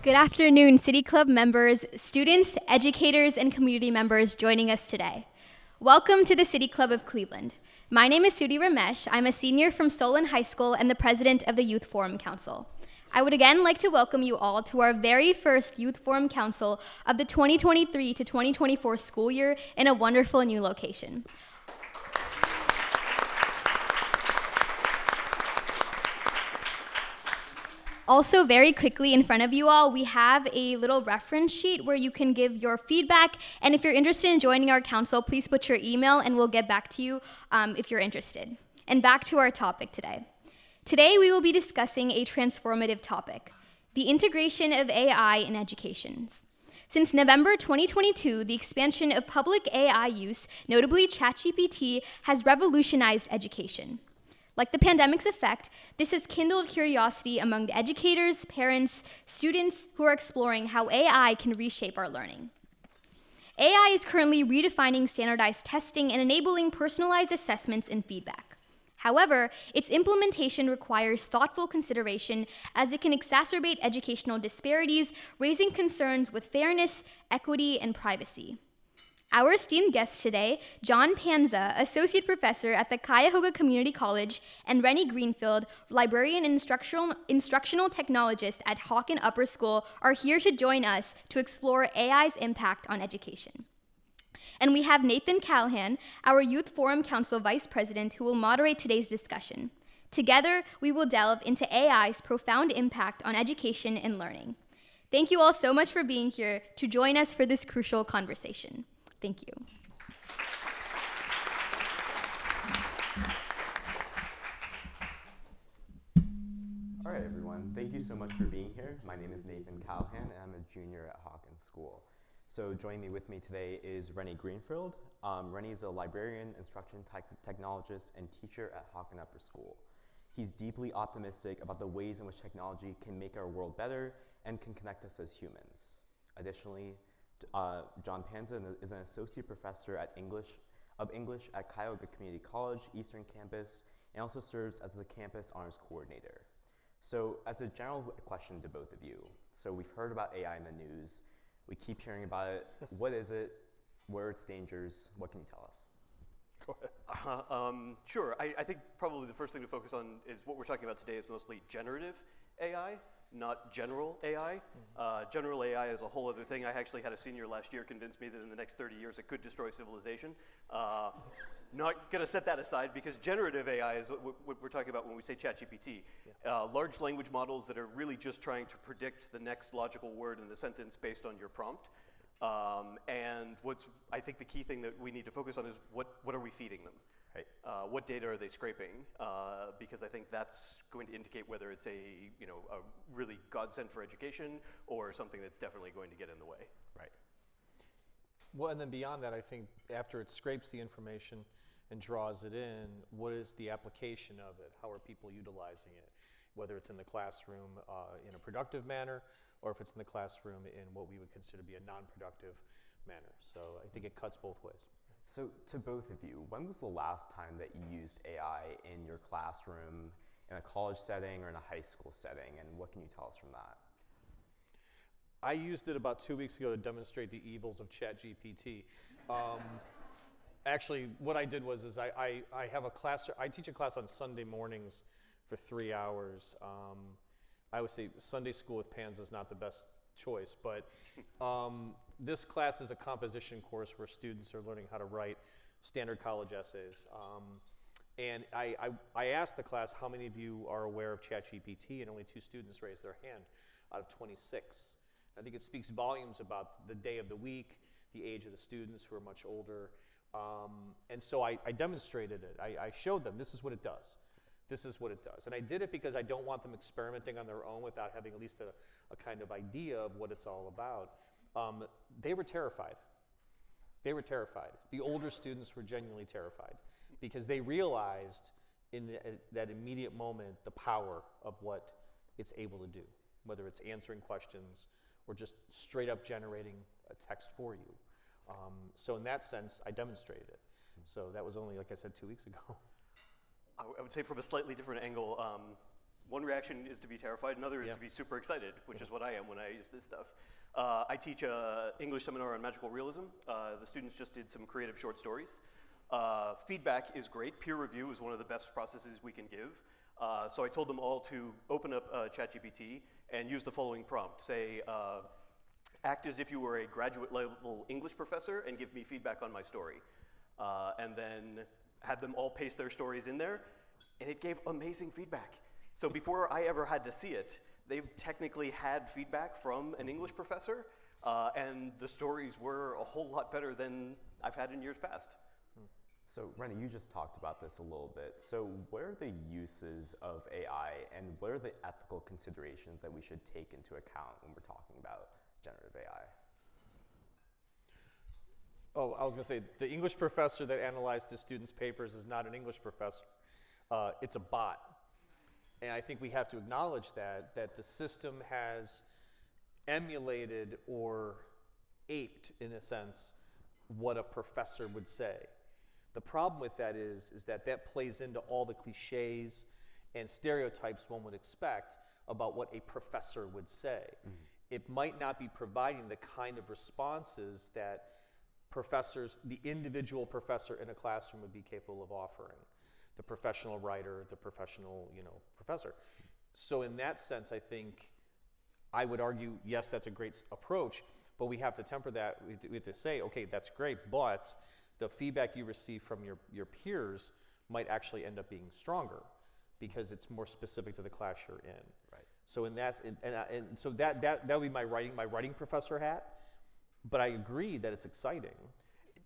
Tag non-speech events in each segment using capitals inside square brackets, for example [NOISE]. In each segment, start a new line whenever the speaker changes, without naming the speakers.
Good afternoon, City Club members, students, educators, and community members joining us today. Welcome to the City Club of Cleveland. My name is Sudi Ramesh. I'm a senior from Solon High School and the president of the Youth Forum Council. I would again like to welcome you all to our very first Youth Forum Council of the 2023 to 2024 school year in a wonderful new location. Also, very quickly in front of you all, we have a little reference sheet where you can give your feedback. And if you're interested in joining our council, please put your email and we'll get back to you um, if you're interested. And back to our topic today. Today, we will be discussing a transformative topic the integration of AI in education. Since November 2022, the expansion of public AI use, notably ChatGPT, has revolutionized education. Like the pandemic's effect, this has kindled curiosity among educators, parents, students who are exploring how AI can reshape our learning. AI is currently redefining standardized testing and enabling personalized assessments and feedback. However, its implementation requires thoughtful consideration as it can exacerbate educational disparities, raising concerns with fairness, equity, and privacy. Our esteemed guests today, John Panza, Associate Professor at the Cuyahoga Community College, and Rennie Greenfield, Librarian and Instructional, Instructional Technologist at Hawken Upper School, are here to join us to explore AI's impact on education. And we have Nathan Callahan, our Youth Forum Council Vice President, who will moderate today's discussion. Together, we will delve into AI's profound impact on education and learning. Thank you all so much for being here to join us for this crucial conversation. Thank you.
All right, everyone. Thank you so much for being here. My name is Nathan Callahan, and I'm a junior at Hawken School. So joining me with me today is Rennie Greenfield. Um, Rennie is a librarian, instruction technologist, and teacher at Hawken Upper School. He's deeply optimistic about the ways in which technology can make our world better and can connect us as humans. Additionally, uh, John Panza is an associate professor at English of English at Cuyahoga Community College Eastern Campus and also serves as the campus honors coordinator. So, as a general question to both of you, so we've heard about AI in the news, we keep hearing about it. [LAUGHS] what is it? Where are its dangers? What can you tell us?
Go ahead. Uh, um, sure. I, I think probably the first thing to focus on is what we're talking about today is mostly generative AI not general AI. Mm-hmm. Uh, general AI is a whole other thing. I actually had a senior last year convince me that in the next 30 years it could destroy civilization. Uh, [LAUGHS] not going to set that aside because generative AI is what, what we're talking about when we say ChatGPT. Yeah. Uh, large language models that are really just trying to predict the next logical word in the sentence based on your prompt. Um, and what's I think the key thing that we need to focus on is what, what are we feeding them? Right. Uh, what data are they scraping? Uh, because I think that's going to indicate whether it's a you know a really godsend for education or something that's definitely going to get in the way.
Right.
Well, and then beyond that, I think after it scrapes the information and draws it in, what is the application of it? How are people utilizing it? Whether it's in the classroom uh, in a productive manner, or if it's in the classroom in what we would consider to be a non-productive manner. So I think it cuts both ways.
So, to both of you, when was the last time that you used AI in your classroom, in a college setting, or in a high school setting? And what can you tell us from that?
I used it about two weeks ago to demonstrate the evils of ChatGPT. Um, actually, what I did was is I, I, I, have a class, I teach a class on Sunday mornings for three hours. Um, I would say Sunday school with Panza is not the best choice, but um, this class is a composition course where students are learning how to write standard college essays. Um, and I, I, I, asked the class how many of you are aware of ChatGPT, and only two students raised their hand out of 26. I think it speaks volumes about the day of the week, the age of the students who are much older. Um, and so I, I demonstrated it. I, showed them this is what it does. This is what it does. And I did it because I don't want them experimenting on their own without having at least a, a kind of idea of what it's all about. Um, they were terrified. They were terrified. The older students were genuinely terrified because they realized in the, uh, that immediate moment the power of what it's able to do, whether it's answering questions or just straight up generating a text for you. Um, so in that sense, I demonstrated it. So that was only, like I said, two weeks ago. [LAUGHS]
I, would say from a slightly different angle, um, one reaction is to be terrified, another is
Yeah.
to be super excited, which is what I am when I use this stuff. Uh, I teach an English seminar on magical realism. Uh, the students just did some creative short stories. Uh, feedback is great. Peer review is one of the best processes we can give. Uh, so I told them all to open up uh, ChatGPT and use the following prompt. Say, uh, act as if you were a graduate level English professor and give me feedback on my story. Uh, and then had them all paste their stories in there, and it gave amazing feedback. So before I ever had to see it, they've technically had feedback from an English professor, uh, and the stories were a whole lot better than I've had in years past.
So, Rennie, you just talked about this a little bit. So, what are the uses of AI and what are the ethical considerations that we should take into account when we're talking about generative AI?
Oh, I was going to say the English professor that analyzed the students' papers is not an English professor. Uh, it's a bot. And I think we have to acknowledge that, that the system has emulated or aped, in a sense, what a professor would say. The problem with that is, is that that plays into all the cliches and stereotypes one would expect about what a professor would say. Mm-hmm. It might not be providing the kind of responses that professors, the individual professor in a classroom would be capable of offering. The professional writer, the professional, you know, professor. So in that sense, I think I would argue, yes, that's a great approach, but we have to temper that. We have to, we have to say, okay, that's great, but the feedback you receive from your, your peers might actually end up being stronger because it's more specific to the class you're in.
Right.
So in that, and, and, and so that, that, that would be my writing, my writing professor hat. But I agree that it's exciting.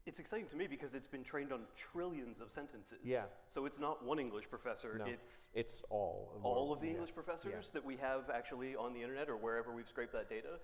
It's exciting to me because it's been trained on trillions of sentences.
Yeah.
So it's not one English professor,
No,
it's
it's all.
all of the
yeah,
English professors
yeah.
that we have actually on the internet or wherever we've scraped that data.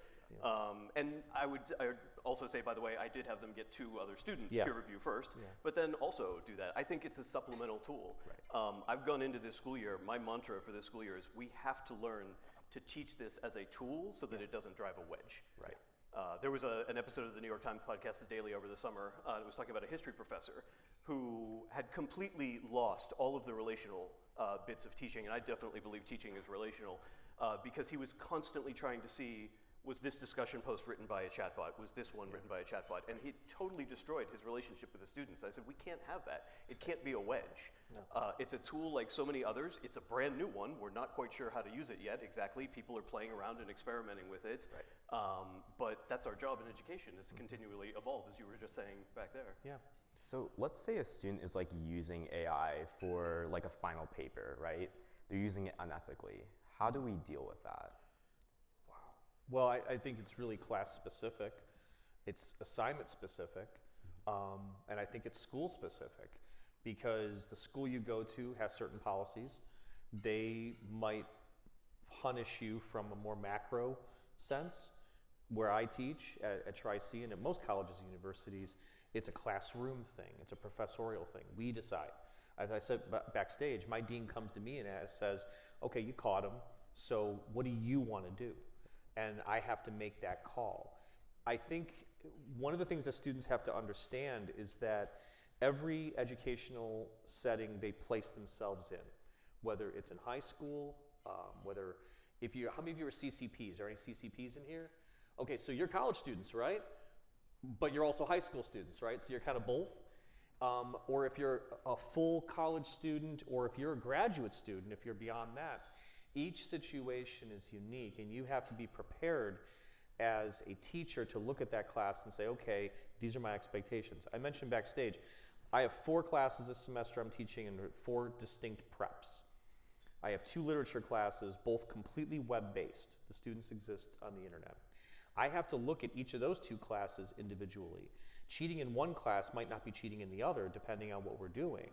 Um, and I would, I would also say, by the way, I did have them get two other students
Yeah.
peer review first,
Yeah.
but then also do that. I think it's a supplemental tool. Um, I've gone into this school year, my mantra for this school year is we have to learn to teach this as a tool so that it doesn't drive a wedge.
Right.
Uh, there was a, an episode of the New York Times podcast, The Daily, over the summer. Uh, it was talking about a history professor who had completely lost all of the relational uh, bits of teaching, and I definitely believe teaching is relational, uh, because he was constantly trying to see was this discussion post written by a chatbot? Was this one written by a chatbot? And he totally destroyed his relationship with the students. I said, we can't have that. It can't be a wedge. Uh, it's a tool like so many others. It's a brand new one. We're not quite sure how to use it yet exactly. People are playing around and experimenting with it. Um, but that's our job in education is to continually evolve, as you were just saying back there.
Yeah.
So let's say a student is like using AI for like a final paper, right? They're using it unethically. How do we deal with that?
Well, I, I think it's really class specific, it's assignment specific, um, and I think it's school specific because the school you go to has certain policies. They might punish you from a more macro sense. Where I teach at, at Tri C and at most colleges and universities, it's a classroom thing, it's a professorial thing. We decide. As I said ba- backstage, my dean comes to me and says, Okay, you caught him, so what do you want to do? And I have to make that call. I think one of the things that students have to understand is that every educational setting they place themselves in, whether it's in high school, um, whether if you, how many of you are CCPs? Are any CCPs in here? Okay, so you're college students, right? But you're also high school students, right? So you're kind of both. Um, or if you're a full college student, or if you're a graduate student, if you're beyond that, each situation is unique, and you have to be prepared as a teacher to look at that class and say, okay, these are my expectations. I mentioned backstage, I have four classes this semester I'm teaching in four distinct preps. I have two literature classes, both completely web based. The students exist on the internet. I have to look at each of those two classes individually. Cheating in one class might not be cheating in the other, depending on what we're doing.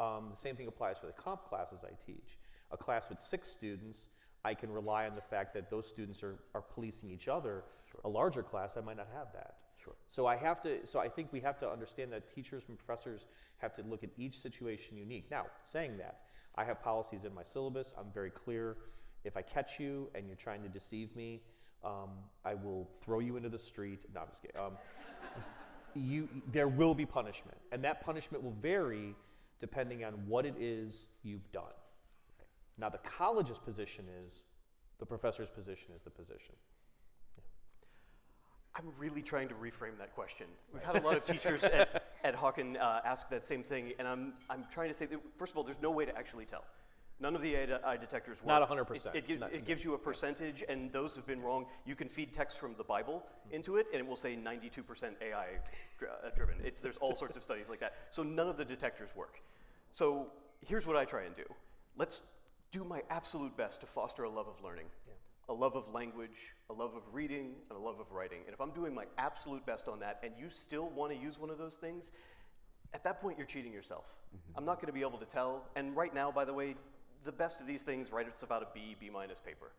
Um, the same thing applies for the comp classes I teach. A class with six students, I can rely on the fact that those students are, are policing each other. A larger class, I might not have that.
Sure.
So I have to. So I think we have to understand that teachers and professors have to look at each situation unique. Now, saying that, I have policies in my syllabus. I'm very clear. If I catch you and you're trying to deceive me, um, I will throw you into the street. No, I'm just kidding. Um, [LAUGHS] you, there will be punishment, and that punishment will vary depending on what it is you've done. Now, the college's position is the professor's position is the position.
I'm really trying to reframe that question. We've had a lot of teachers at, [LAUGHS] at Hawken uh, ask that same thing, and I'm, I'm trying to say that, first of all, there's no way to actually tell. None of the AI detectors work.
Not 100%.
It, it,
Not-
it gives you a percentage, and those have been wrong. You can feed text from the Bible into it, and it will say 92% AI uh, driven. It's, there's all sorts of studies like that. So none of the detectors work. So here's what I try and do. Let's do my absolute best to foster a love of learning, a love of language, a love of reading, and a love of writing. And if I'm doing my absolute best on that, and you still want to use one of those things, at that point you're cheating yourself. I'm not going to be able to tell. And right now, by the way, the best of these things, right, it's about a B, B minus paper.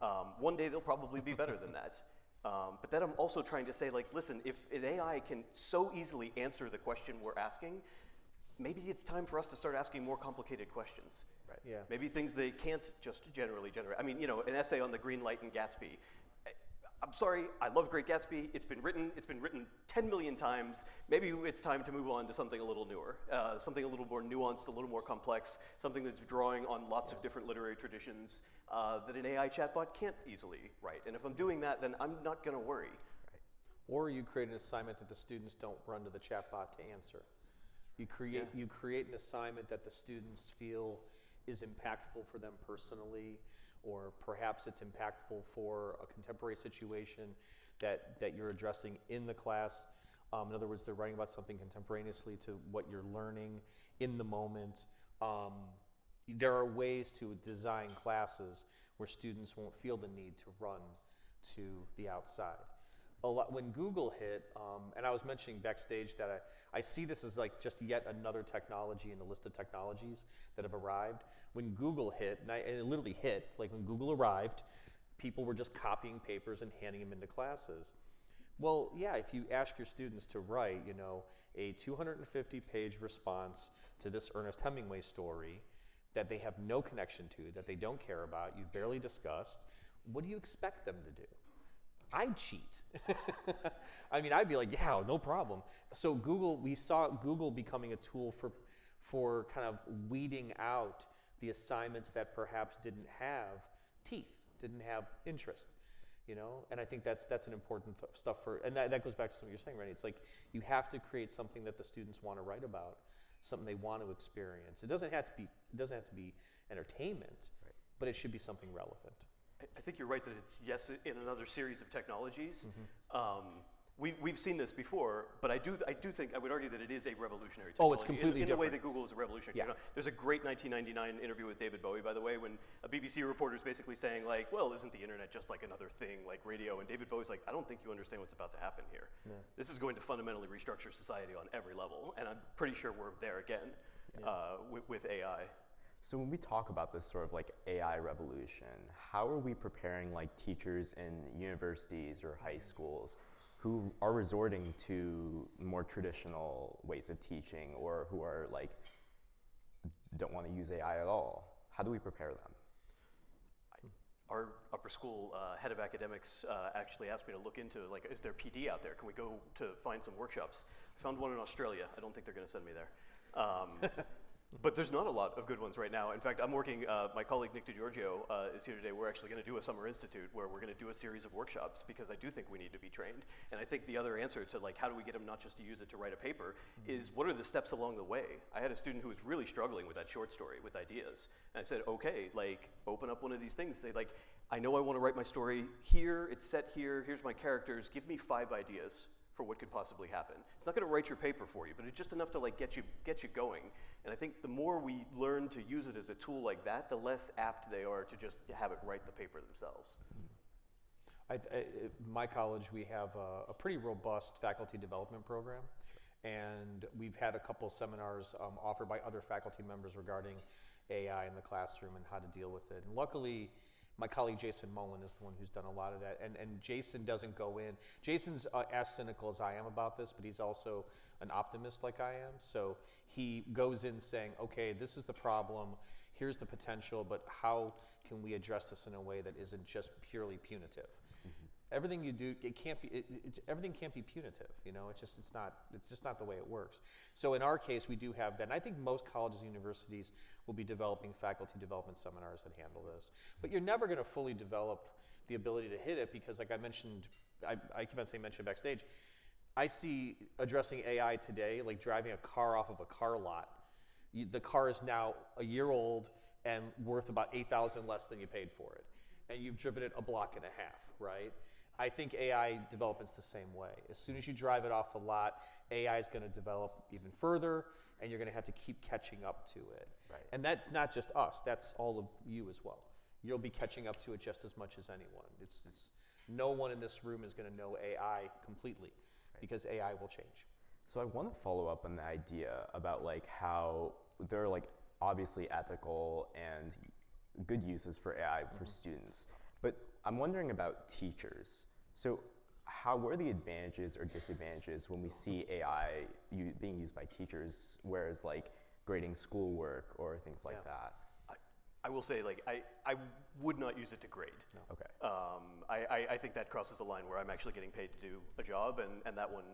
Um, one day they'll probably be better than that. [LAUGHS] Um, but then I'm also trying to say, like, listen, if an AI can so easily answer the question we're asking, maybe it's time for us to start asking more complicated questions. Right.
Yeah.
Maybe things they can't just generally generate. I mean, you know, an essay on the green light in Gatsby. I'm sorry, I love Great Gatsby. It's been written. It's been written 10 million times. Maybe it's time to move on to something a little newer, uh, something a little more nuanced, a little more complex, something that's drawing on lots of different literary traditions uh, that an AI chatbot can't easily write. And if I'm doing that, then I'm not going to worry. Right.
Or you create an assignment that the students don't run to the chatbot to answer. You create, you create an assignment that the students feel is impactful for them personally, or perhaps it's impactful for a contemporary situation that, that you're addressing in the class. Um, in other words, they're writing about something contemporaneously to what you're learning in the moment. Um, there are ways to design classes where students won't feel the need to run to the outside. A lot, when Google hit, um, and I was mentioning backstage that I, I see this as like just yet another technology in the list of technologies that have arrived. When Google hit, and, I, and it literally hit, like when Google arrived, people were just copying papers and handing them into classes. Well, yeah, if you ask your students to write, you know, a 250 page response to this Ernest Hemingway story that they have no connection to, that they don't care about, you've barely discussed, what do you expect them to do? I'd cheat. [LAUGHS] I mean, I'd be like, yeah, no problem. So Google, we saw Google becoming a tool for, for kind of weeding out the assignments that perhaps didn't have teeth, didn't have interest, you know. And I think that's that's an important th- stuff for, and that, that goes back to something you're saying, Rennie. It's like you have to create something that the students want to write about, something they want to experience. It doesn't have to be it doesn't have to be entertainment, but it should be something relevant.
I- think you're right that it's yes in another series of technologies. Um, we, we've seen this before, but I do, I do think, I would argue that it is a revolutionary technology.
Oh, it's
in-
completely
in, the way that Google is a revolutionary
Yeah.
technology. There's a great 1999 interview with David Bowie, by the way, when a BBC reporter is basically saying, like, well, isn't the internet just like another thing, like radio? And David Bowie's like, I don't think you understand what's about to happen here. This is going to fundamentally restructure society on every level, and I'm pretty sure we're there again uh, with, with AI.
So when we talk about this sort of like AI revolution, how are we preparing like teachers in universities or high schools who are resorting to more traditional ways of teaching or who are like don't want to use AI at all? How do we prepare them?
our upper school uh, head of academics uh, actually asked me to look into like is there pd out there can we go to find some workshops i found one in australia i don't think they're going to send me there um, but there's not a lot of good ones right now. In fact i'm working uh, my colleague nick DiGiorgio uh, is here today we're actually going to do a summer institute where we're going to do a series of workshops because i do think we need to be trained. And i think the other answer to like how do we get them not just to use it to write a paper is what are the steps along the way? I had a student who was really struggling with that short story with ideas. And i said okay like open up one of these things. Say like i know i want to write my story here. It's set here. Here's my characters. Give me five ideas for what could possibly happen. It's not going to write your paper for you but it's just enough to like get you get you going. And i think the more we learn to use it as a tool like that the less apt they are to just have it write the paper themselves.
I, I, my college, we have a, a pretty robust faculty development program, and we've had a couple seminars um, offered by other faculty members regarding AI in the classroom and how to deal with it. And luckily, my colleague Jason Mullen is the one who's done a lot of that. And, and Jason doesn't go in. Jason's uh, as cynical as I am about this, but he's also an optimist like I am. So he goes in saying, okay, this is the problem, here's the potential, but how can we address this in a way that isn't just purely punitive? Everything you do it can't be it, it, everything can't be punitive you know? It's just it's not it's just not the way it works. So in our case we do have that and i think most colleges and universities will be developing faculty development seminars that handle this. But you're never going to fully develop the ability to hit it because like i mentioned i, I keep on saying mention backstage i see addressing ai today like driving a car off of a car lot you, the car is now a year old and worth about 8000 less than you paid for it. And you've driven it a block and a half right I think AI development's the same way. As soon as you drive it off the lot, AI is going to develop even further, and you're going to have to keep catching up to it.
Right.
And that not just us, that's all of you as well. You'll be catching up to it just as much as anyone. It's, it's no one in this room is going to know AI completely right. because AI will change.
So I want to follow up on the idea about like how there are like obviously ethical and good uses for AI mm-hmm. for students. But I'm wondering about teachers. So how were the advantages or disadvantages when we see AI being used by teachers, whereas like grading schoolwork or things like yeah. that?
I, will say, like, I, I would not use it to grade.
No. Okay.
Um, I, I, I, think that crosses a line where I'm actually getting paid to do a job, and, and that one,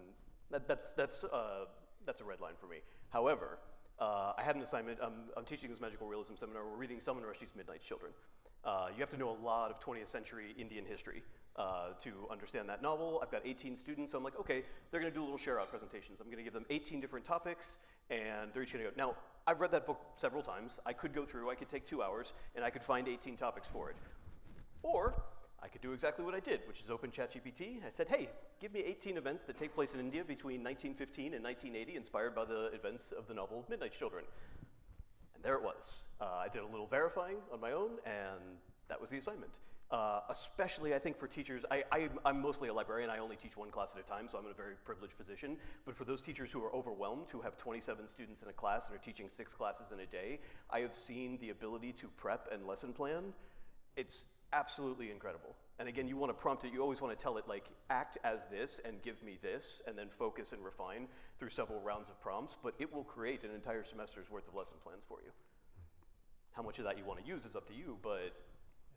that, that's, that's, uh, that's a red line for me. However, uh, I had an assignment. Um, I'm teaching this magical realism seminar. We're reading Salman Rushdie's Midnight Children. Uh, you have to know a lot of 20th century Indian history uh, to understand that novel. I've got 18 students, so I'm like, okay, they're going to do little share out presentations. I'm going to give them 18 different topics, and they're each going to go. Now, I've read that book several times. I could go through, I could take two hours, and I could find 18 topics for it. Or I could do exactly what I did, which is open ChatGPT. I said, hey, give me 18 events that take place in India between 1915 and 1980, inspired by the events of the novel Midnight Children And there it was. Uh, I did a little verifying on my own, and that was the assignment. Uh, especially, I think, for teachers, I, am mostly a librarian. I only teach one class at a time, so I'm in a very privileged position. But for those teachers who are overwhelmed, who have 27 students in a class and are teaching six classes in a day, I have seen the ability to prep and lesson plan. It's absolutely incredible. And again, you want to prompt it, you always want to tell it, like, act as this and give me this, and then focus and refine through several rounds of prompts, but it will create an entire semester's worth of lesson plans for you. How much of that you want to use is up to you, but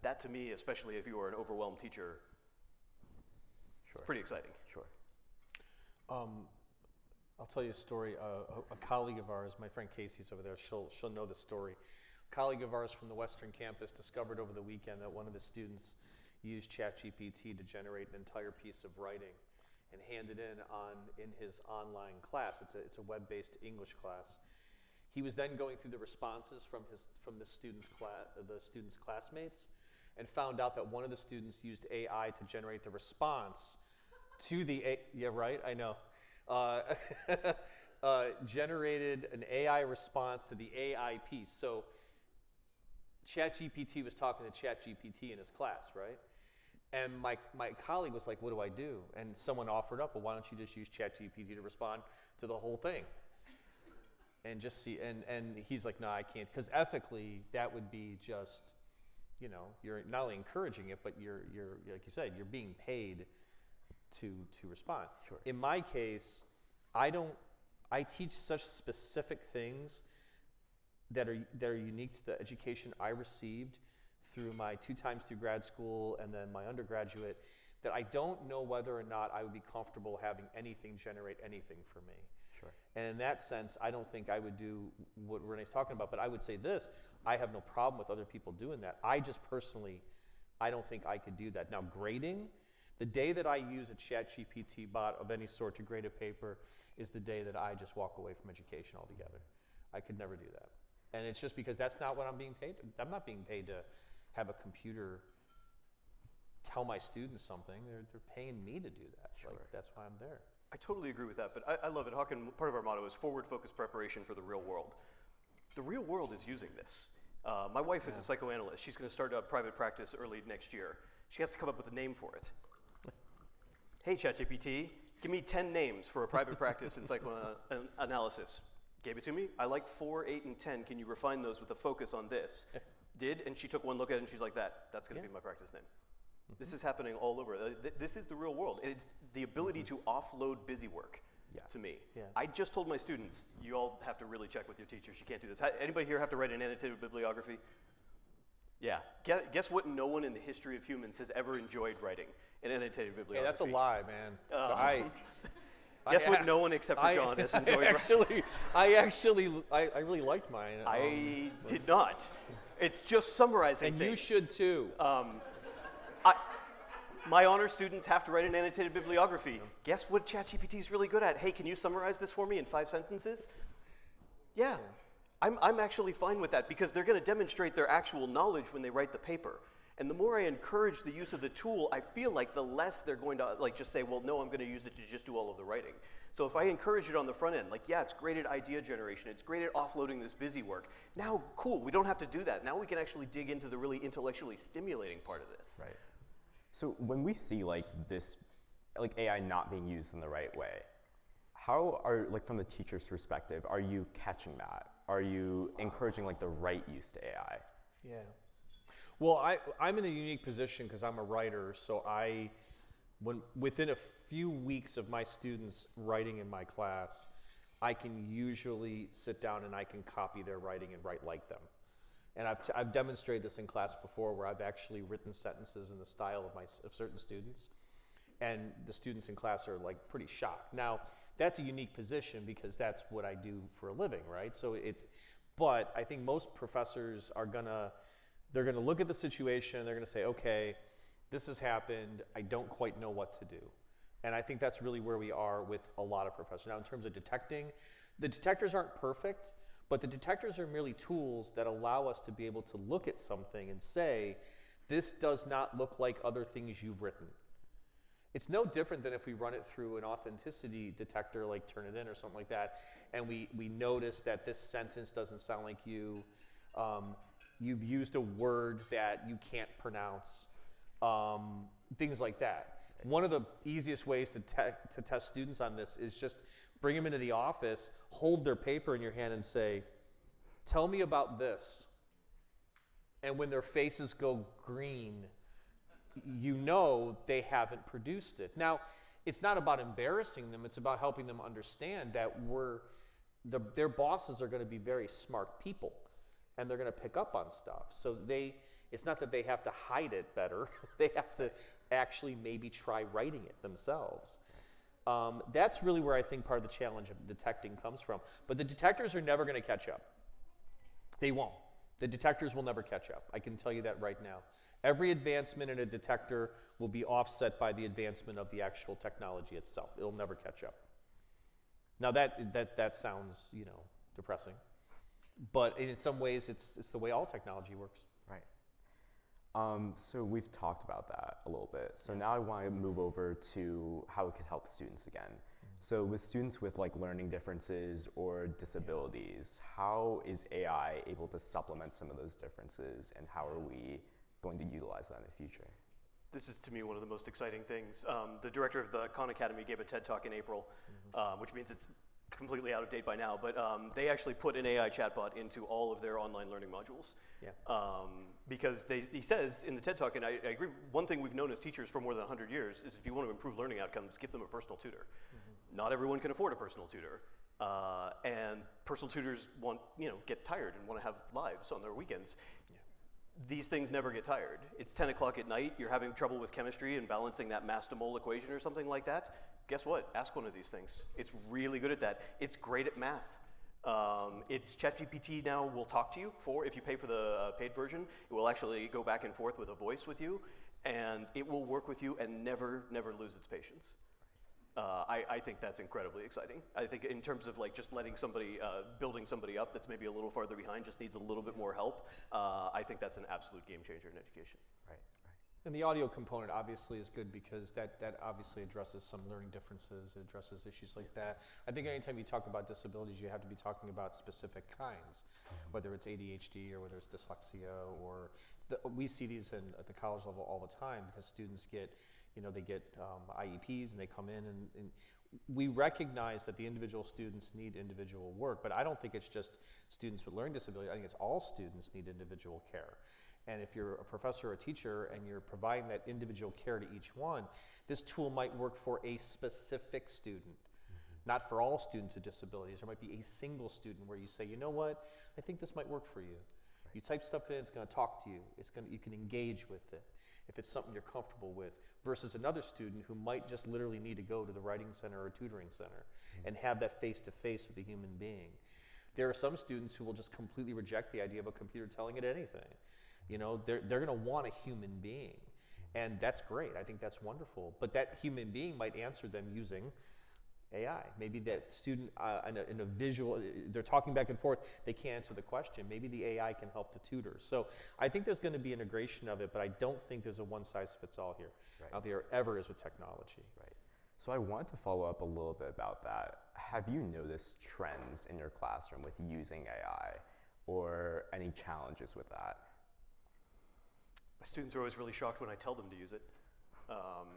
that to me, especially if you are an overwhelmed teacher, sure. it's pretty exciting.
Sure.
Um, I'll tell you a story. Uh, a, a, colleague of ours, my friend Casey's over there, she'll, she'll know the story. A colleague of ours from the Western campus discovered over the weekend that one of his students used ChatGPT to generate an entire piece of writing and hand it in on in his online class. It's a, it's a web-based English class. He was then going through the responses from his from the students class the students' classmates and found out that one of the students used AI to generate the response to the A- yeah right I know uh, [LAUGHS] uh, generated an AI response to the AI piece. So ChatGPT was talking to ChatGPT in his class, right? And my, my colleague was like, What do I do? And someone offered up, Well, why don't you just use ChatGPT to respond to the whole thing? And just see, and, and he's like, No, I can't. Because ethically, that would be just, you know, you're not only encouraging it, but you're, you're like you said, you're being paid to, to respond.
Sure.
In my case, I don't, I teach such specific things that are, that are unique to the education I received through my two times through grad school and then my undergraduate that I don't know whether or not I would be comfortable having anything generate anything for me.
Sure.
And in that sense, I don't think I would do what Rennie's talking about, but I would say this I have no problem with other people doing that. I just personally, I don't think I could do that. Now, grading, the day that I use a chat GPT bot of any sort to grade a paper is the day that I just walk away from education altogether. I could never do that. And it's just because that's not what I'm being paid. I'm not being paid to have a computer tell my students something. They're, they're paying me to do that.
Sure.
Like, that's why I'm there.
I totally agree with that, but I, I love it. Hawken, part of our motto is forward focused preparation for the real world. The real world is using this. Uh, my wife yeah. is a psychoanalyst. She's going to start a private practice early next year. She has to come up with a name for it. [LAUGHS] hey, ChatGPT, give me 10 names for a private practice in psychoanalysis. Gave it to me. I like 4, 8, and 10. Can you refine those with a focus on this? [LAUGHS] did, and she took one look at it and she's like, that, that's going to
Yeah.
be my practice name. This is happening all over. Uh, This is the real world. It's the ability to offload busy work
Yeah.
to me.
Yeah.
I just told my students, you all have to really check with your teachers. You can't do this. Anybody here have to write an annotated bibliography? Yeah. Guess, what no one in the history of humans has ever enjoyed writing? An annotated
Hey,
bibliography.
that's a lie, man. So
Oh.
I, [LAUGHS]
Guess
I-
what [LAUGHS] no one except for
I-
John has [LAUGHS] enjoyed writing.
actually, I actually, I, I really liked mine. um,
I did not. It's just summarizing
and you should too.
Um, I, my honor students have to write an annotated bibliography. Guess what ChatGPT is really good at? Hey, can you summarize this for me in five sentences? Yeah. I'm, I'm actually fine with that because they're going to demonstrate their actual knowledge when they write the paper. And the more I encourage the use of the tool, I feel like the less they're going to like just say, well, no, I'm going to use it to just do all of the writing. So if I encourage it on the front end, like, yeah, it's great at idea generation, it's great at offloading this busy work. Now, cool, we don't have to do that. Now we can actually dig into the really intellectually stimulating part of this.
Right. So when we see like this, like AI not being used in the right way, how are like from the teacher's perspective, are you catching that? Are you encouraging like the right use to AI?
Yeah. Well, I, I'm in a unique position because I'm a writer, so I, when within a few weeks of my students writing in my class, I can usually sit down and I can copy their writing and write like them. And I've, I've demonstrated this in class before where I've actually written sentences in the style of my of certain students, and the students in class are like pretty shocked. Now, that's a unique position because that's what I do for a living, right? So it's, but I think most professors are gonna, they're gonna look at the situation, they're gonna say, okay, this has happened, I don't quite know what to do. And I think that's really where we are with a lot of professors. Now, in terms of detecting, the detectors aren't perfect, but the detectors are merely tools that allow us to be able to look at something and say, this does not look like other things you've written. It's no different than if we run it through an authenticity detector like Turnitin or something like that, and we, we notice that this sentence doesn't sound like you. Um, you've used a word that you can't pronounce, um, things like that. One of the easiest ways to, te- to test students on this is just bring them into the office, hold their paper in your hand, and say, Tell me about this. And when their faces go green, you know they haven't produced it. Now, it's not about embarrassing them, it's about helping them understand that we're, the, their bosses are going to be very smart people and they're going to pick up on stuff. So they, it's not that they have to hide it better, [LAUGHS] they have to actually maybe try writing it themselves. Um, that's really where I think part of the challenge of detecting comes from. But the detectors are never going to catch up. They won't. The detectors will never catch up. I can tell you that right now. Every advancement in a detector will be offset by the advancement of the actual technology itself. It'll never catch up. Now that that that sounds, you know, depressing. But in some ways it's it's the way all technology works.
Right. Um, so we've talked about that a little bit. So now I want to move over to how it could help students again. So with students with like learning differences or disabilities, how is AI able to supplement some of those differences and how are we going to utilize that in the future?
This is to me one of the most exciting things. Um, the director of the Khan Academy gave a TED talk in April, uh, which means it's completely out of date by now. But um, they actually put an AI chatbot into all of their online learning modules.
Yeah.
Um, because they, he says in the TED talk, and I, I agree, one thing we've known as teachers for more than 100 years is if you want to improve learning outcomes, give them a personal tutor. Not everyone can afford a personal tutor. Uh, and personal tutors want, you know, get tired and want to have lives on their weekends these things never get tired. It's 10 o'clock at night, you're having trouble with chemistry and balancing that mass to mole equation or something like that. Guess what? Ask one of these things. It's really good at that. It's great at math. Um, it's ChatGPT now will talk to you for, if you pay for the uh, paid version, it will actually go back and forth with a voice with you, and it will work with you and never, never lose its patience. Uh, I, I think that's incredibly exciting. I think in terms of like just letting somebody, uh, building somebody up that's maybe a little farther behind, just needs a little bit more help. Uh, I think that's an absolute game changer in education.
And the audio component obviously is good because that, that obviously addresses some learning differences, it addresses issues like that. I think anytime you talk about disabilities, you have to be talking about specific kinds, whether it's ADHD or whether it's dyslexia or the, we see these in, at the college level all the time because students get, you know, they get um, IEPs and they come in and, and we recognize that the individual students need individual work, but I don't think it's just students with learning disability. I think it's all students need individual care. And if you're a professor or a teacher and you're providing that individual care to each one, this tool might work for a specific student, not for all students with disabilities. There might be a single student where you say, you know what, I think this might work for you. You type stuff in, it's going to talk to you. It's going you can engage with it if it's something you're comfortable with, versus another student who might just literally need to go to the writing center or tutoring center and have that face to face with a human being. There are some students who will just completely reject the idea of a computer telling it anything. You know, they're, they're going to want a human being. And that's great. I think that's wonderful. But that human being might answer them using AI. Maybe that student uh, in, a, in, a, visual, they're talking back and forth, they can't answer the question. Maybe the AI can help the tutor. So I think there's going to be integration of it, but I don't think there's a one size fits all here. Right. I there ever is with technology.
Right. So I want to follow up a little bit about that. Have you noticed trends in your classroom with using AI or any challenges with that?
Students are always really shocked when I tell them to use it. Um,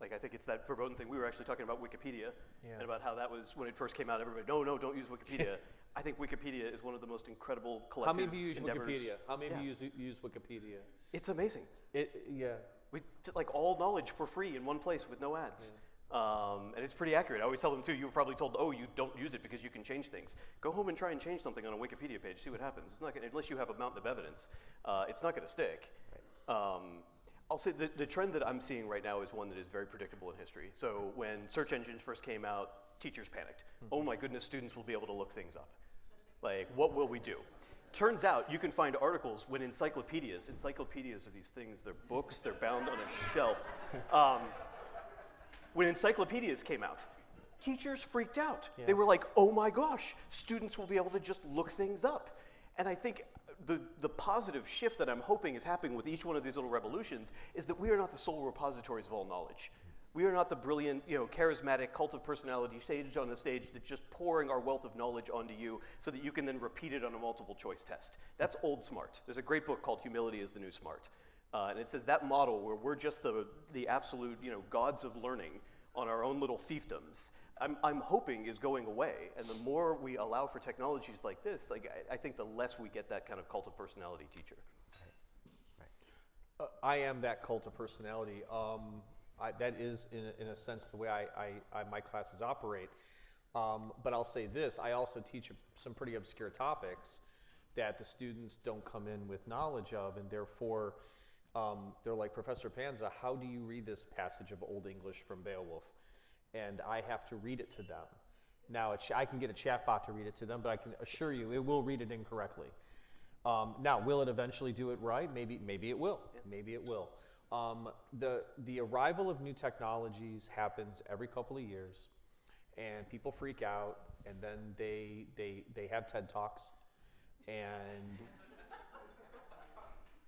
like I think it's that verboten thing. We were actually talking about Wikipedia yeah. and about how that was when it first came out. Everybody, no, no, don't use Wikipedia. [LAUGHS] I think Wikipedia is one of the most incredible collective.
How many of you use
endeavors.
Wikipedia? How many yeah. of you use, use Wikipedia?
It's amazing.
It, yeah.
We t- like all knowledge for free in one place with no ads. Yeah. Um, and it's pretty accurate. I always tell them too. You were probably told, "Oh, you don't use it because you can change things." Go home and try and change something on a Wikipedia page. See what happens. It's not gonna, unless you have a mountain of evidence. Uh, it's not going to stick. Um, I'll say the, the trend that I'm seeing right now is one that is very predictable in history. So when search engines first came out, teachers panicked. Mm-hmm. Oh my goodness, students will be able to look things up. Like, what will we do? Turns out you can find articles when encyclopedias, encyclopedias are these things, they're books, they're bound on a shelf. [LAUGHS] Um, when encyclopedias came out, teachers freaked out. Yeah. They were like, oh my gosh, students will be able to just look things up. And I think the, the positive shift that I'm hoping is happening with each one of these little revolutions is that we are not the sole repositories of all knowledge. We are not the brilliant, you know, charismatic cult of personality stage on the stage that's just pouring our wealth of knowledge onto you so that you can then repeat it on a multiple choice test. That's old smart. There's a great book called Humility is the New Smart. Uh, and it says that model where we're just the, the absolute, you know, gods of learning on our own little fiefdoms I'm, I'm hoping is going away. And the more we allow for technologies like this, like I, I think the less we get that kind of cult of personality teacher.
Uh, I am that cult of personality. Um, I, that is, in a, in a sense, the way I, I, my classes operate. Um, but I'll say this I also teach some pretty obscure topics that the students don't come in with knowledge of, and therefore um, they're like, Professor Panza, how do you read this passage of Old English from Beowulf? And I have to read it to them. Now, I can get a chatbot to read it to them, but I can assure you it will read it incorrectly. Um, now, will it eventually do it right? Maybe, maybe it will. Maybe it will. Um, the, the arrival of new technologies happens every couple of years, and people freak out, and then they, they, they have TED Talks, and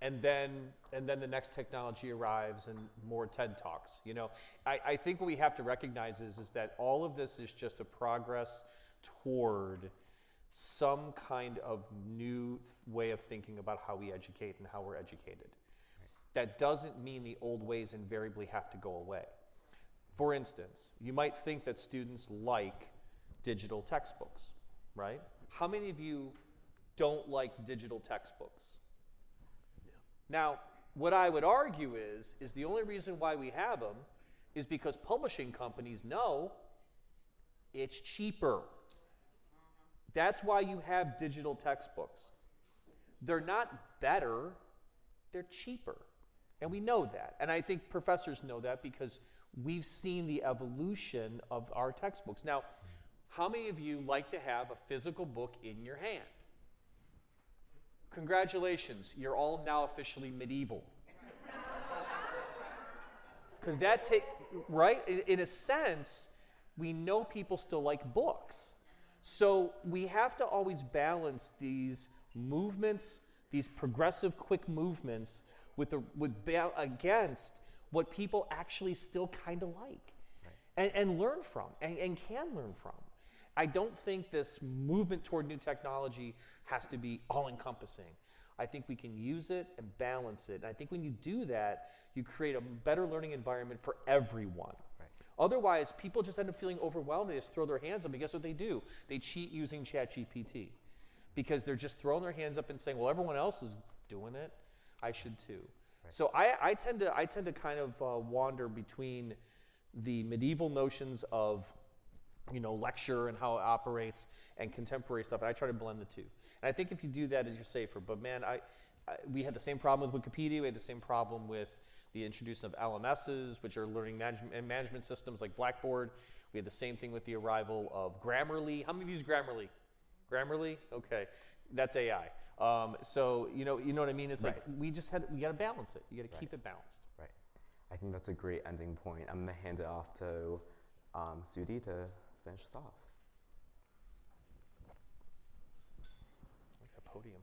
and then and then the next technology arrives and more TED talks. You know, I, I think what we have to recognize is, is that all of this is just a progress toward some kind of new th- way of thinking about how we educate and how we're educated. That doesn't mean the old ways invariably have to go away. For instance, you might think that students like digital textbooks, right? How many of you don't like digital textbooks? Now, what I would argue is, is the only reason why we have them is because publishing companies know it's cheaper. That's why you have digital textbooks. They're not better, they're cheaper. And we know that. And I think professors know that because we've seen the evolution of our textbooks. Now, how many of you like to have a physical book in your hand? Congratulations, you're all now officially medieval. Because that take right in, in a sense, we know people still like books. So we have to always balance these movements, these progressive, quick movements, with, the, with against what people actually still kind of like right. and, and learn from and, and can learn from. I don't think this movement toward new technology has to be all encompassing. I think we can use it and balance it. And I think when you do that, you create a better learning environment for everyone. Right. Otherwise, people just end up feeling overwhelmed. They just throw their hands up. And guess what they do? They cheat using ChatGPT because they're just throwing their hands up and saying, well, everyone else is doing it. I should too. So I, I, tend to, I tend to kind of uh, wander between the medieval notions of you know, lecture and how it operates and contemporary stuff. And I try to blend the two. And I think if you do that, you're safer. But man, I, I, we had the same problem with Wikipedia. We had the same problem with the introduction of LMSs, which are learning management, management systems like Blackboard. We had the same thing with the arrival of Grammarly. How many of you use Grammarly? Grammarly? Okay, that's AI. Um, so you know, you know what I mean. It's like we just had we got to balance it. You got to
Right.
keep it balanced.
Right. I think that's a great ending point. I'm gonna hand it off to um, Sudi to finish us off.
Like a podium.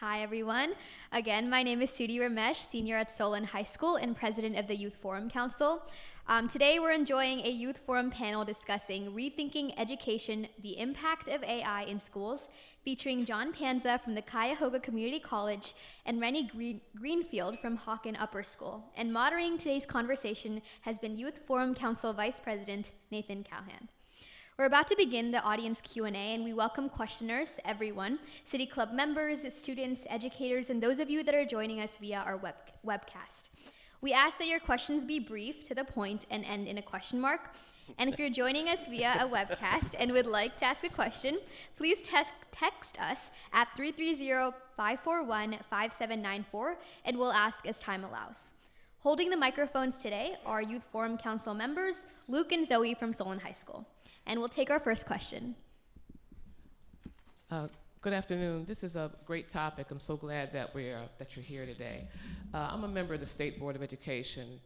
Hi, everyone. Again, my name is Sudi Ramesh, senior at Solon High School and president of the Youth Forum Council. Um, today, we're enjoying a Youth Forum panel discussing Rethinking Education The Impact of AI in Schools, featuring John Panza from the Cuyahoga Community College and Rennie Green- Greenfield from Hawken Upper School. And moderating today's conversation has been Youth Forum Council Vice President Nathan Calhan. We're about to begin the audience Q&A and we welcome questioners, everyone, City Club members, students, educators, and those of you that are joining us via our web- webcast. We ask that your questions be brief, to the point, and end in a question mark. And if you're joining us via a webcast and would like to ask a question, please text us at 330-541-5794 and we'll ask as time allows. Holding the microphones today are Youth Forum Council members Luke and Zoe from Solon High School. And we'll take our first question.
Uh, Good afternoon. This is a great topic. I'm so glad that we're that you're here today. Uh, I'm a member of the State Board of Education,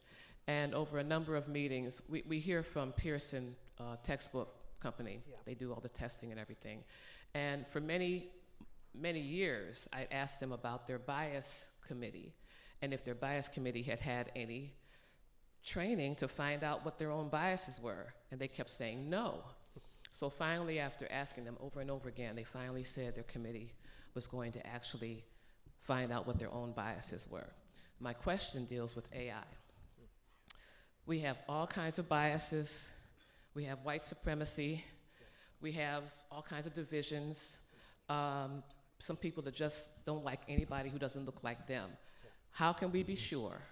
and over a number of meetings, we, we hear from Pearson uh, Textbook Company. Yeah. They do all the testing and everything. And for many many years, I asked them about their bias committee, and if their bias committee had had any training to find out what their own biases were, and they kept saying no. So finally, after asking them over and over again, they finally said their committee was going to actually find out what their own biases were. My question deals with AI. We have all kinds of biases. We have white supremacy. We have all kinds of divisions. Um, some people that just don't like anybody who doesn't look like them. How can we be sure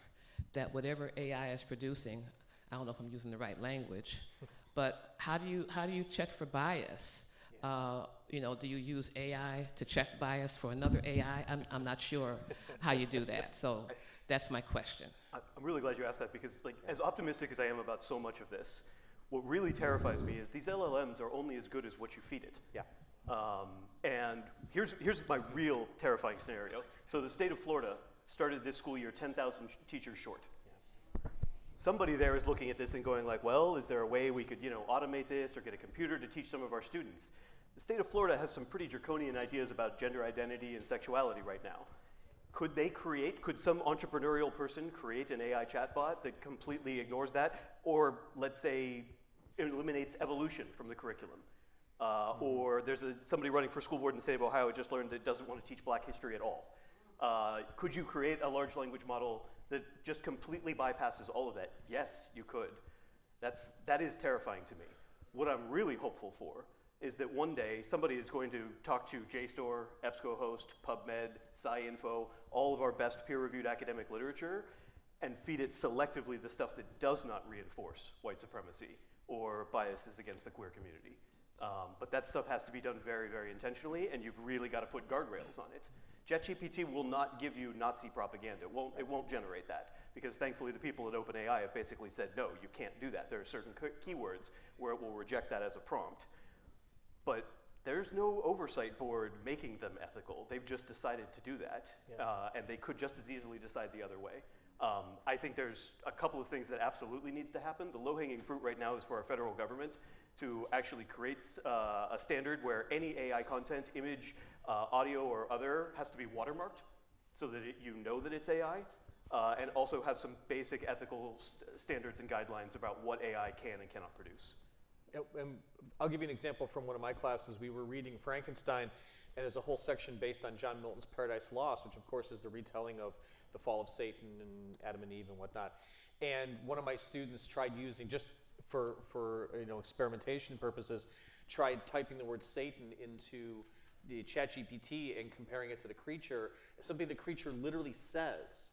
that whatever AI is producing, I don't know if I'm using the right language, [LAUGHS] but how do you how do you check for bias? Uh, you know, do you use AI to check bias for another AI? I'm, I'm not sure how you do that. So [LAUGHS] that's my question.
I- I'm really glad you asked that because, like, as optimistic as I am about so much of this, what really terrifies me is these LLMs are only as good as what you feed it.
Yeah.
Um, and here's, here's my real terrifying scenario. So the state of Florida started this school year 10,000 sh- teachers short. Somebody there is looking at this and going like, well, is there a way we could, you know, automate this or get a computer to teach some of our students? The state of Florida has some pretty draconian ideas about gender identity and sexuality right now. Could they create, could some entrepreneurial person create an AI chatbot that completely ignores that? Or let's say eliminates evolution from the curriculum? Uh, Or there's a, somebody running for school board in the state of Ohio just learned that doesn't want to teach black history at all. Uh, could you create a large language model that just completely bypasses all of that? Yes, you could. That's, that is terrifying to me. What I'm really hopeful for is that one day somebody is going to talk to JSTOR, EBSCOhost, PubMed, PsycINFO, all of our best peer-reviewed academic literature, and feed it selectively the stuff that does not reinforce white supremacy or biases against the queer community. Um, but that stuff has to be done very, very intentionally, and you've really got to put guardrails on it. ChatGPT will not give you Nazi propaganda. It won't, it won't generate that because thankfully the people at OpenAI have basically said, no, you can't do that. There are certain keywords where it will reject that as a prompt. But there's no oversight board making them ethical. They've just decided to do that, uh, and they could just as easily decide the other way. Um, I think there's a couple of things that absolutely needs to happen. The low-hanging fruit right now is for our federal government to actually create uh, a standard where any AI content, image, uh, audio, or other has to be watermarked so that it, you know that it's AI, uh, and also have some basic ethical st- standards and guidelines about what AI can and cannot produce.
And I'll give you an example from one of my classes. We were reading Frankenstein, And there's a whole section based on John Milton's Paradise Lost, which of course is the retelling of the fall of Satan and Adam and Eve and whatnot. And one of my students tried using just for for you know experimentation purposes, tried typing the word Satan into the ChatGPT and comparing it to the creature, something the creature literally says.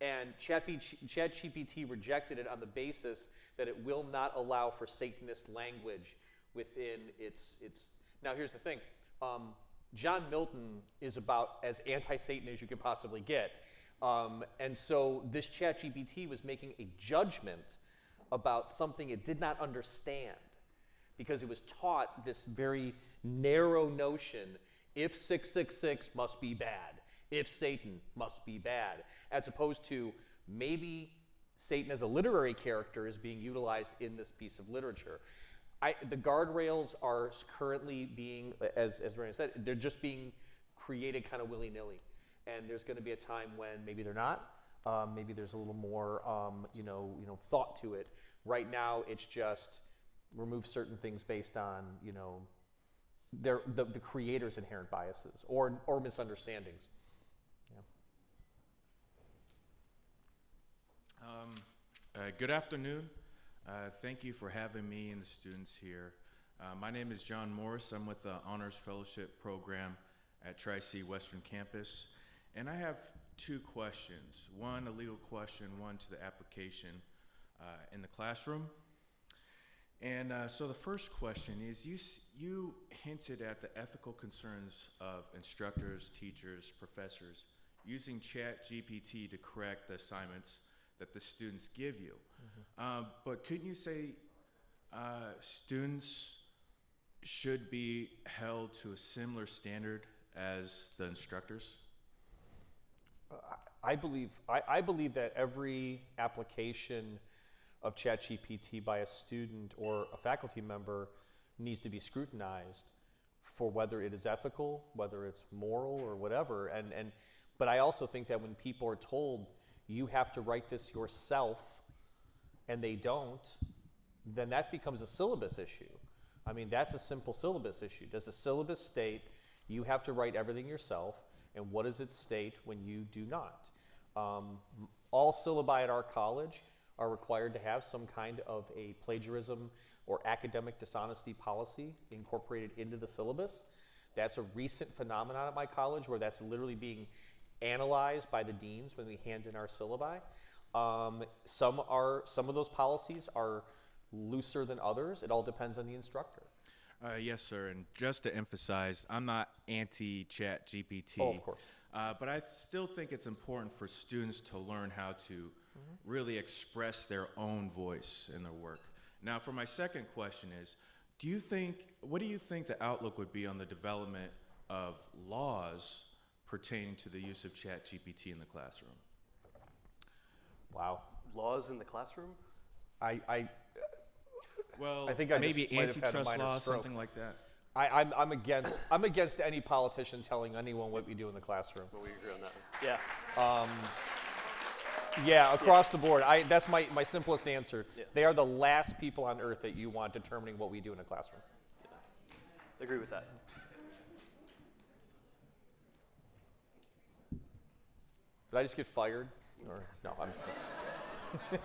And ChatGPT rejected it on the basis that it will not allow for Satanist language within its. its now, here's the thing um, John Milton is about as anti Satan as you could possibly get. Um, and so this ChatGPT was making a judgment about something it did not understand because it was taught this very narrow notion if 666 must be bad, if Satan must be bad, as opposed to maybe Satan as a literary character is being utilized in this piece of literature. I, the guardrails are currently being, as, as Ryan said, they're just being created kind of willy nilly. And there's going to be a time when maybe they're not. Um, maybe there's a little more, um, you know, you know, thought to it. Right now, it's just remove certain things based on, you know, their, the, the creator's inherent biases or, or misunderstandings.
Yeah. Um, uh, good afternoon. Uh, thank you for having me and the students here. Uh, my name is John Morris. I'm with the Honors Fellowship Program at Tri-C Western Campus. And I have two questions. One, a legal question, one to the application uh, in the classroom. And uh, so the first question is, you, you hinted at the ethical concerns of instructors, teachers, professors using Chat GPT to correct the assignments that the students give you. Mm-hmm. Um, but couldn't you say uh, students should be held to a similar standard as the instructors?
Uh, I believe I, I, believe that every application of ChatGPT by a student or a faculty member needs to be scrutinized for whether it is ethical, whether it's moral, or whatever. And and but I also think that when people are told you have to write this yourself, and they don't, then that becomes a syllabus issue. I mean, that's a simple syllabus issue. Does the syllabus state you have to write everything yourself, and what does it state when you do not? Um, all syllabi at our college are required to have some kind of a plagiarism or academic dishonesty policy incorporated into the syllabus. That's a recent phenomenon at my college where that's literally being analyzed by the deans when we hand in our syllabi. Um, some are some of those policies are looser than others. It all depends on the instructor.
Uh, yes, sir. And just to emphasize, I'm not anti-Chat GPT.
Oh, of course.
Uh, but I still think it's important for students to learn how to mm-hmm. really express their own voice in their work. Now, for my second question is, do you think what do you think the outlook would be on the development of laws pertaining to the use of Chat GPT in the classroom?
Wow.
Laws in the classroom?
I, I
well, I think I maybe antitrust law, something like that.
I, I'm, I'm against I'm against any politician telling anyone what we do in the classroom.
Well, we agree on that. Yeah.
Um, yeah, across yeah. the board. I, that's my, my simplest answer. Yeah. They are the last people on earth that you want determining what we do in a classroom. Yeah.
I agree with that.
Did I just get fired? Or no, I'm just [LAUGHS]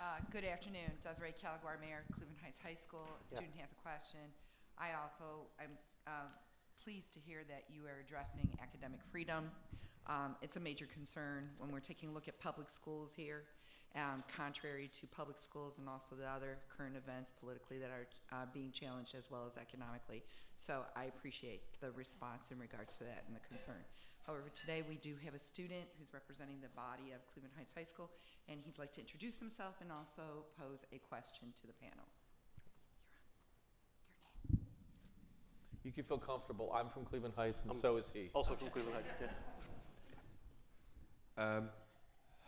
uh, good afternoon, Desiree Caliguar, Mayor, Cleveland Heights High School. A student has a question. I also am uh, pleased to hear that you are addressing academic freedom. Um, it's a major concern when we're taking a look at public schools here um, contrary to public schools and also the other current events politically that are uh, being challenged as well as economically. So I appreciate the response in regards to that and the concern. However, today we do have a student who's representing the body of Cleveland Heights High School, and he'd like to introduce himself and also pose a question to the panel.
You can feel comfortable. I'm from Cleveland Heights, and I'm so is he.
Also from Cleveland Heights,
yeah. [LAUGHS] Um,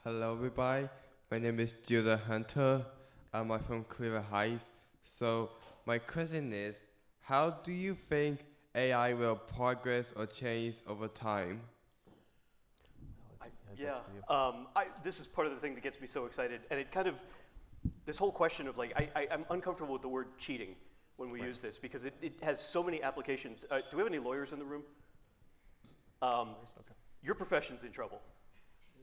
hello, everybody. My name is Judah Hunter. I'm from Cleveland Heights. So my question is, how do you think AI will progress or change over time?
I, yeah, um, I, this is part of the thing that gets me so excited, and it kind of this whole question of like I, I, am uncomfortable with the word cheating when we use this because it, it has so many applications. Uh, do we have any lawyers in the room? Um, Your profession's in trouble.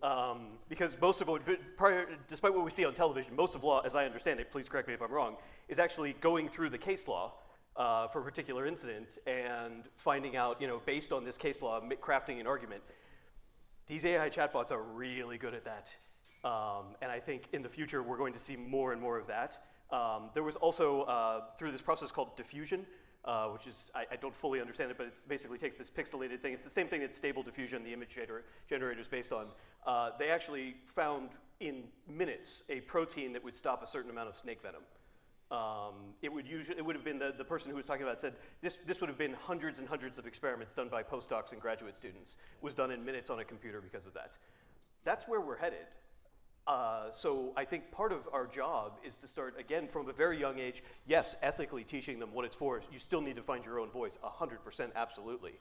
Um, because most of what, prior, despite what we see on television, most of law, as I understand it, please correct me if I'm wrong, is actually going through the case law uh, for a particular incident and finding out, you know, based on this case law, crafting an argument. These AI chatbots are really good at that. Um, and I think in the future, we're going to see more and more of that. Um, there was also, uh, through this process called diffusion, uh, which is, I, I don't fully understand it, but it basically takes this pixelated thing. It's the same thing that Stable Diffusion, the image gener- generator, is based on. Uh, they actually found in minutes a protein that would stop a certain amount of snake venom. Um, it would usually, it would have been the, the person who was talking about said this, this would have been hundreds and hundreds of experiments done by postdocs and graduate students. Was done in minutes on a computer because of that. That's where we're headed. Uh, so I think part of our job is to start again from a very young age. Yes, ethically teaching them what it's for. You still need to find your own voice, hundred percent, absolutely.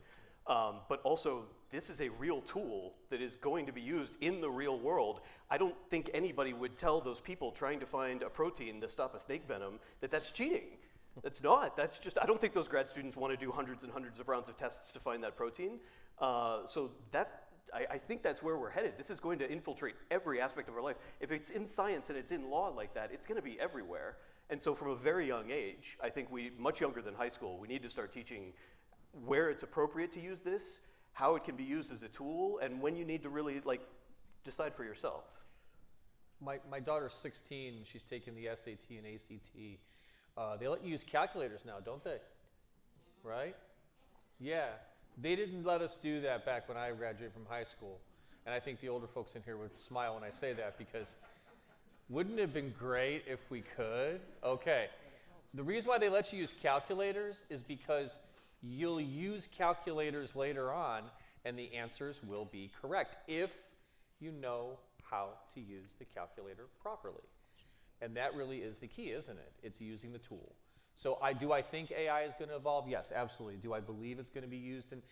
Um, but also, this is a real tool that is going to be used in the real world. I don't think anybody would tell those people trying to find a protein to stop a snake venom that that's cheating. That's not. That's just, I don't think those grad students want to do hundreds and hundreds of rounds of tests to find that protein. Uh, so that, I, I think that's where we're headed. This is going to infiltrate every aspect of our life. If it's in science and it's in law like that, it's going to be everywhere. And so from a very young age, I think we, much younger than high school, we need to start teaching where it's appropriate to use this, how it can be used as a tool, and when you need to really like decide for yourself.
My, my daughter's 16. She's taking the SAT and ACT. Uh, they let you use calculators now, don't they? Right? Yeah. They didn't let us do that back when I graduated from high school. And I think the older folks in here would smile when I say that because wouldn't it have been great if we could? Okay. The reason why they let you use calculators is because you'll use calculators later on and the answers will be correct if you know how to use the calculator properly. And that really is the key, isn't it? It's using the tool. So I do I think AI is going to evolve? Yes, absolutely. Do I believe it's going to be used in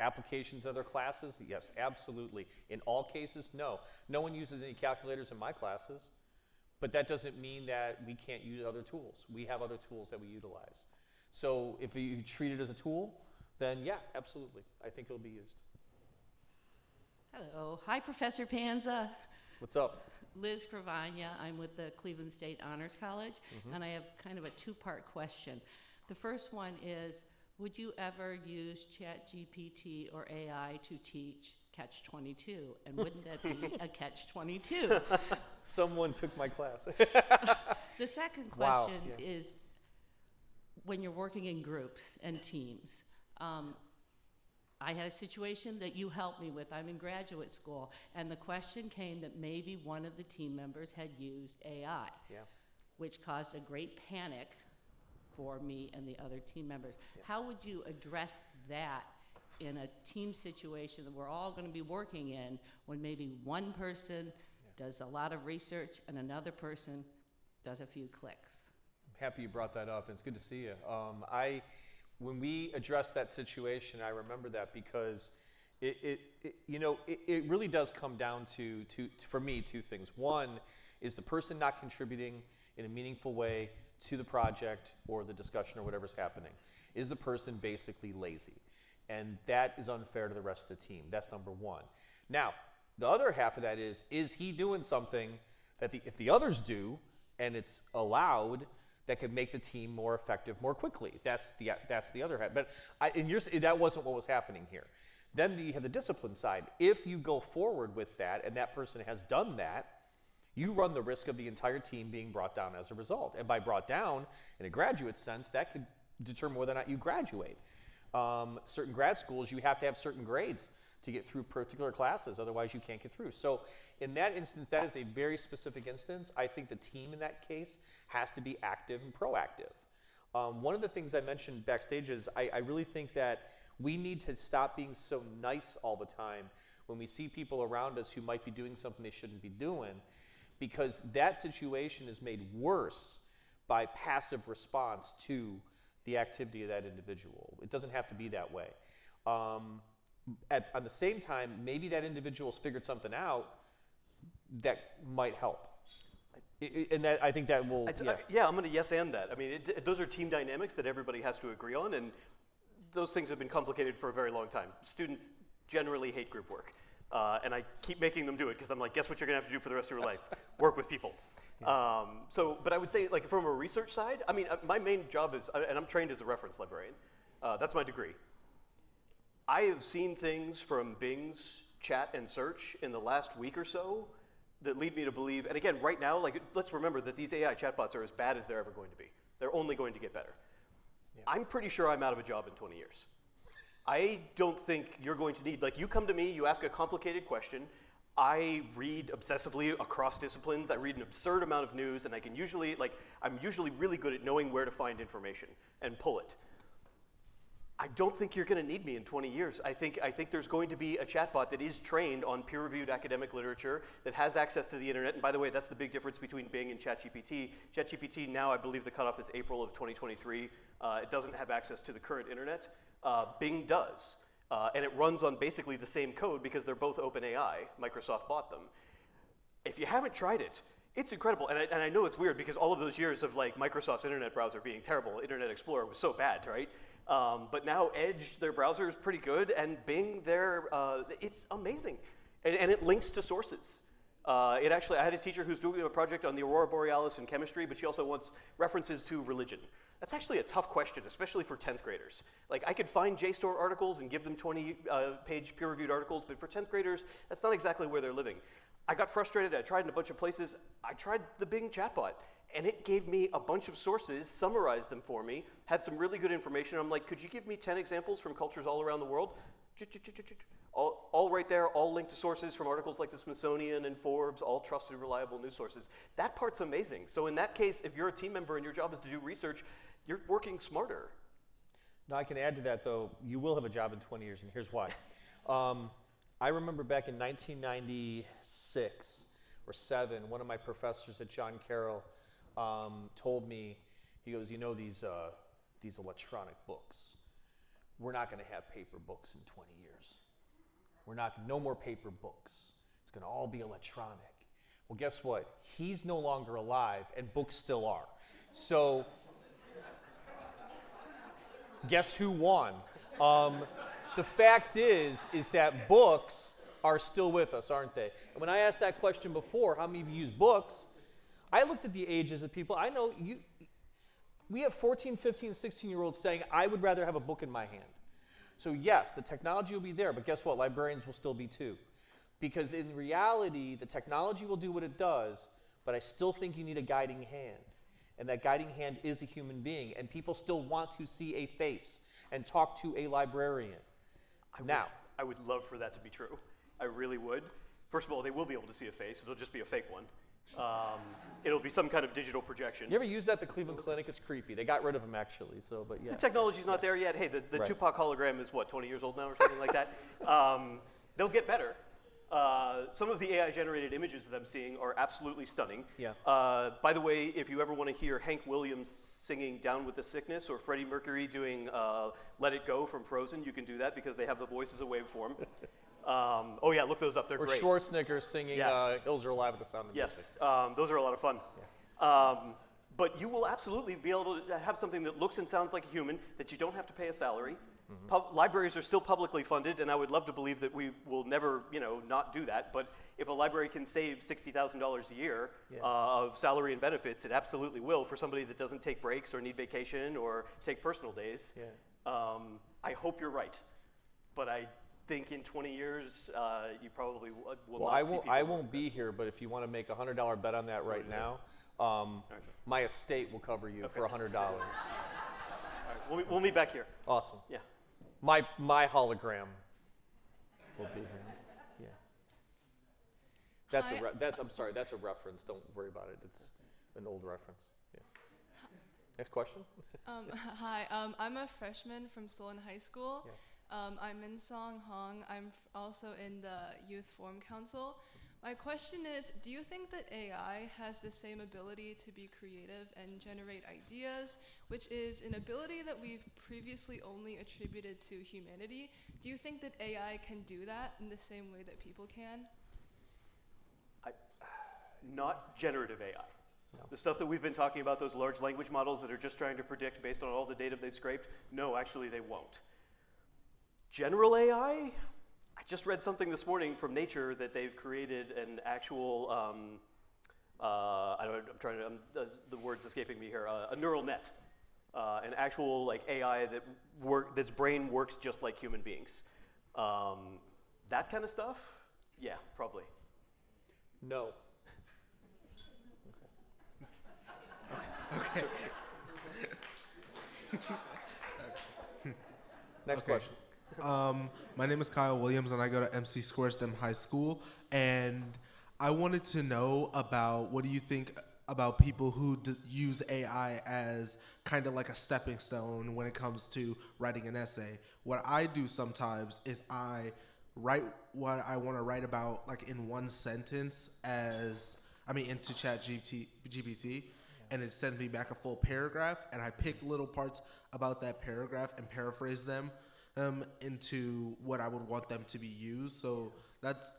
applications other classes? Yes, absolutely. In all cases, no. No one uses any calculators in my classes. But that doesn't mean that we can't use other tools. We have other tools that we utilize. So if you treat it as a tool, then yeah, absolutely. I think it'll be used.
Hello. Hi, Professor Panza.
What's up?
Liz Cravagna. I'm with the Cleveland State Honors College,
Mhm.
and I have kind of a two part question. The first one is Would you ever use ChatGPT or AI to teach Catch 22? And wouldn't that be [LAUGHS] a Catch 22? [LAUGHS]
Someone took my class. [LAUGHS]
The second
Wow,
question
yeah.
is when you're working in groups and teams. Um, I had a situation that you helped me with. I'm in graduate school, and the question came that maybe one of the team members had used AI,
Yeah.
which caused a great panic for me and the other team members. How would you address that in a team situation that we're all going to be working in when maybe one person does a lot of research and another person does a few clicks?
I'm happy you brought that up. It's good to see you. Um, I, when we addressed that situation, I remember that because it, it, it you know, it, it really does come down to, to, for me, two things. One is the person not contributing in a meaningful way to the project or the discussion or whatever's happening. Is the person basically lazy? And that is unfair to the rest of the team. That's number one. Now, the other half of that is, is he doing something that the, if the others do and it's allowed, that could make the team more effective more quickly. That's the that's the other half. But I, in your, that wasn't what was happening here. Then you have the discipline side. If you go forward with that and that person has done that, you run the risk of the entire team being brought down as a result. And by brought down, in a graduate sense, that could determine whether or not you graduate. Um, certain grad schools, you have to have certain grades to get through particular classes, otherwise, you can't get through. So, in that instance, that is a very specific instance. I think the team in that case has to be active and proactive. Um, one of the things I mentioned backstage is I, I really think that we need to stop being so nice all the time when we see people around us who might be doing something they shouldn't be doing, because that situation is made worse by passive response to the activity of that individual. It doesn't have to be that way. Um, at, at the same time, maybe that individual's figured something out that might help. And that I think that will. Yeah.
I- yeah, I'm going to yes and that. I mean, it, it- those are team dynamics that everybody has to agree on, and those things have been complicated for a very long time. Students generally hate group work, uh, and I keep making them do it because I'm like, guess what you're going to have to do for the rest of your life? [LAUGHS] Work with people. Um, so, but I would say, like, from a research side, I mean, uh, my main job is, uh, and I'm trained as a reference librarian. Uh, that's my degree. I have seen things from Bing's chat and search in the last week or so that lead me to believe, and again, right now, like, let's remember that these AI chatbots are as bad as they're ever going to be. They're only going to get better. I'm pretty sure I'm out of a job in 20 years. I don't think you're going to need, like, you come to me, you ask a complicated question. I read obsessively across disciplines. I read an absurd amount of news, and I can usually, like, I'm usually really good at knowing where to find information and pull it. I don't think you're going to need me in 20 years. I think, I think there's going to be a chatbot that is trained on peer reviewed academic literature, that has access to the internet. And by the way, that's the big difference between Bing and ChatGPT. ChatGPT now, I believe the cutoff is April of 2023. Uh, it doesn't have access to the current internet. Uh, Bing does. Uh, and it runs on basically the same code because they're both OpenAI. Microsoft bought them if you haven't tried it, it's incredible. And I, and I know it's weird because all of those years of like Microsoft's internet browser being terrible, Internet Explorer was so bad, right? Um, but now Edge, their browser is pretty good, and Bing, their uh, it's amazing, and, and it links to sources. Uh, it actually, I had a teacher who's doing a project on the aurora borealis in chemistry, but she also wants references to religion. That's actually a tough question, especially for 10th graders. Like, I could find JSTOR articles and give them 20 uh, page peer reviewed articles, but for 10th graders, that's not exactly where they're living. I got frustrated. I tried in a bunch of places. I tried the Bing chatbot, and it gave me a bunch of sources, summarized them for me, had some really good information. I'm like, could you give me 10 examples from cultures all around the world? All, all right there, all linked to sources from articles like the Smithsonian and Forbes, all trusted, reliable news sources. That part's amazing. So, in that case, if you're a team member and your job is to do research, you're working smarter.
Now, I can add to that, though, you will have a job in 20 years, and here's why. Um, [LAUGHS] I remember back in 1996 or 7, one of my professors at John Carroll um, told me, he goes, You know, these, uh, these electronic books, we're not going to have paper books in 20 years. We're not, no more paper books. It's going to all be electronic. Well, guess what? He's no longer alive, and books still are. So, guess who won? Um, the fact is, is that books are still with us, aren't they? And when I asked that question before, how many of you use books? I looked at the ages of people. I know you. We have 14, 15, 16 year olds saying, I would rather have a book in my hand. So, yes, the technology will be there, but guess what? Librarians will still be too. Because in reality, the technology will do what it does, but I still think you need a guiding hand. And that guiding hand is a human being, and people still want to see a face and talk to a librarian.
I
now,
would, I would love for that to be true. I really would. First of all, they will be able to see a face. It'll just be a fake one. Um, it'll be some kind of digital projection.
you ever use that at the Cleveland Clinic? It's creepy. They got rid of them actually, so, but yeah.
The technology's not there yet. Hey, the, the
Right.
Tupac hologram is what, 20 years old now or something like that? [LAUGHS] Um, they'll get better. Uh, some of the AI generated images that I'm seeing are absolutely stunning.
Yeah.
Uh, by the way, if you ever want to hear Hank Williams singing Down with the Sickness or Freddie Mercury doing uh, Let It Go from Frozen, you can do that because they have the voice as a waveform. [LAUGHS] um, oh, yeah, look those up. They're
Or
great.
Schwarzenegger singing
Yeah.
uh, Hills Are Alive with the Sound of Music.
Yes, um, those are a lot of fun. Um, but you will absolutely be able to have something that looks and sounds like a human, that you don't have to pay a salary.
Mm-hmm.
Pub- libraries are still publicly funded, and I would love to believe that we will never, you know, not do that. But if a library can save sixty thousand dollars a year
Yeah.
uh, of salary and benefits, it absolutely will for somebody that doesn't take breaks or need vacation or take personal days.
Yeah.
Um, I hope you're right, but I think in 20 years uh, you probably will
Well,
not
I
see
won't, I won't be here, but if you want to make a hundred dollar bet on that right now, um, my estate will cover you for a hundred dollars. [LAUGHS]
All right, we'll, we'll meet back here.
Awesome.
Yeah.
My my hologram will be here. Yeah. That's a
Hi.
that's I'm sorry. That's a reference. Don't worry about it. It's an old reference. Yeah. Next question. [LAUGHS]
Um, [LAUGHS] hi, um, I'm a freshman from Solon High School. Um, I'm in Song Hong. I'm f- also in the Youth Forum Council. My question is Do you think that AI has the same ability to be creative and generate ideas, which is an ability that we've previously only attributed to humanity? Do you think that AI can do that in the same way that people can?
I, not generative AI. The stuff that we've been talking about, those large language models that are just trying to predict based on all the data they've scraped, no, actually they won't. General AI, I just read something this morning from Nature that they've created an actual, um, uh, I don't, I'm trying to, um, the, the word's escaping me here, uh, a neural net. Uh, an actual like AI that work, this brain works just like human beings. Um, that kind of stuff, yeah, probably.
No.
Okay. [LAUGHS]
Next
Okay.
question.
Um, my name is Kyle Williams, and I go to MC Squarestem High School. And I wanted to know about what do you think about people who d- use AI as kind of like a stepping stone when it comes to writing an essay. What I do sometimes is I write what I want to write about like in one sentence as I mean into Chat GPT, GPT and it sends me back a full paragraph and I pick little parts about that paragraph and paraphrase them um, into what I would want them to be used. So that's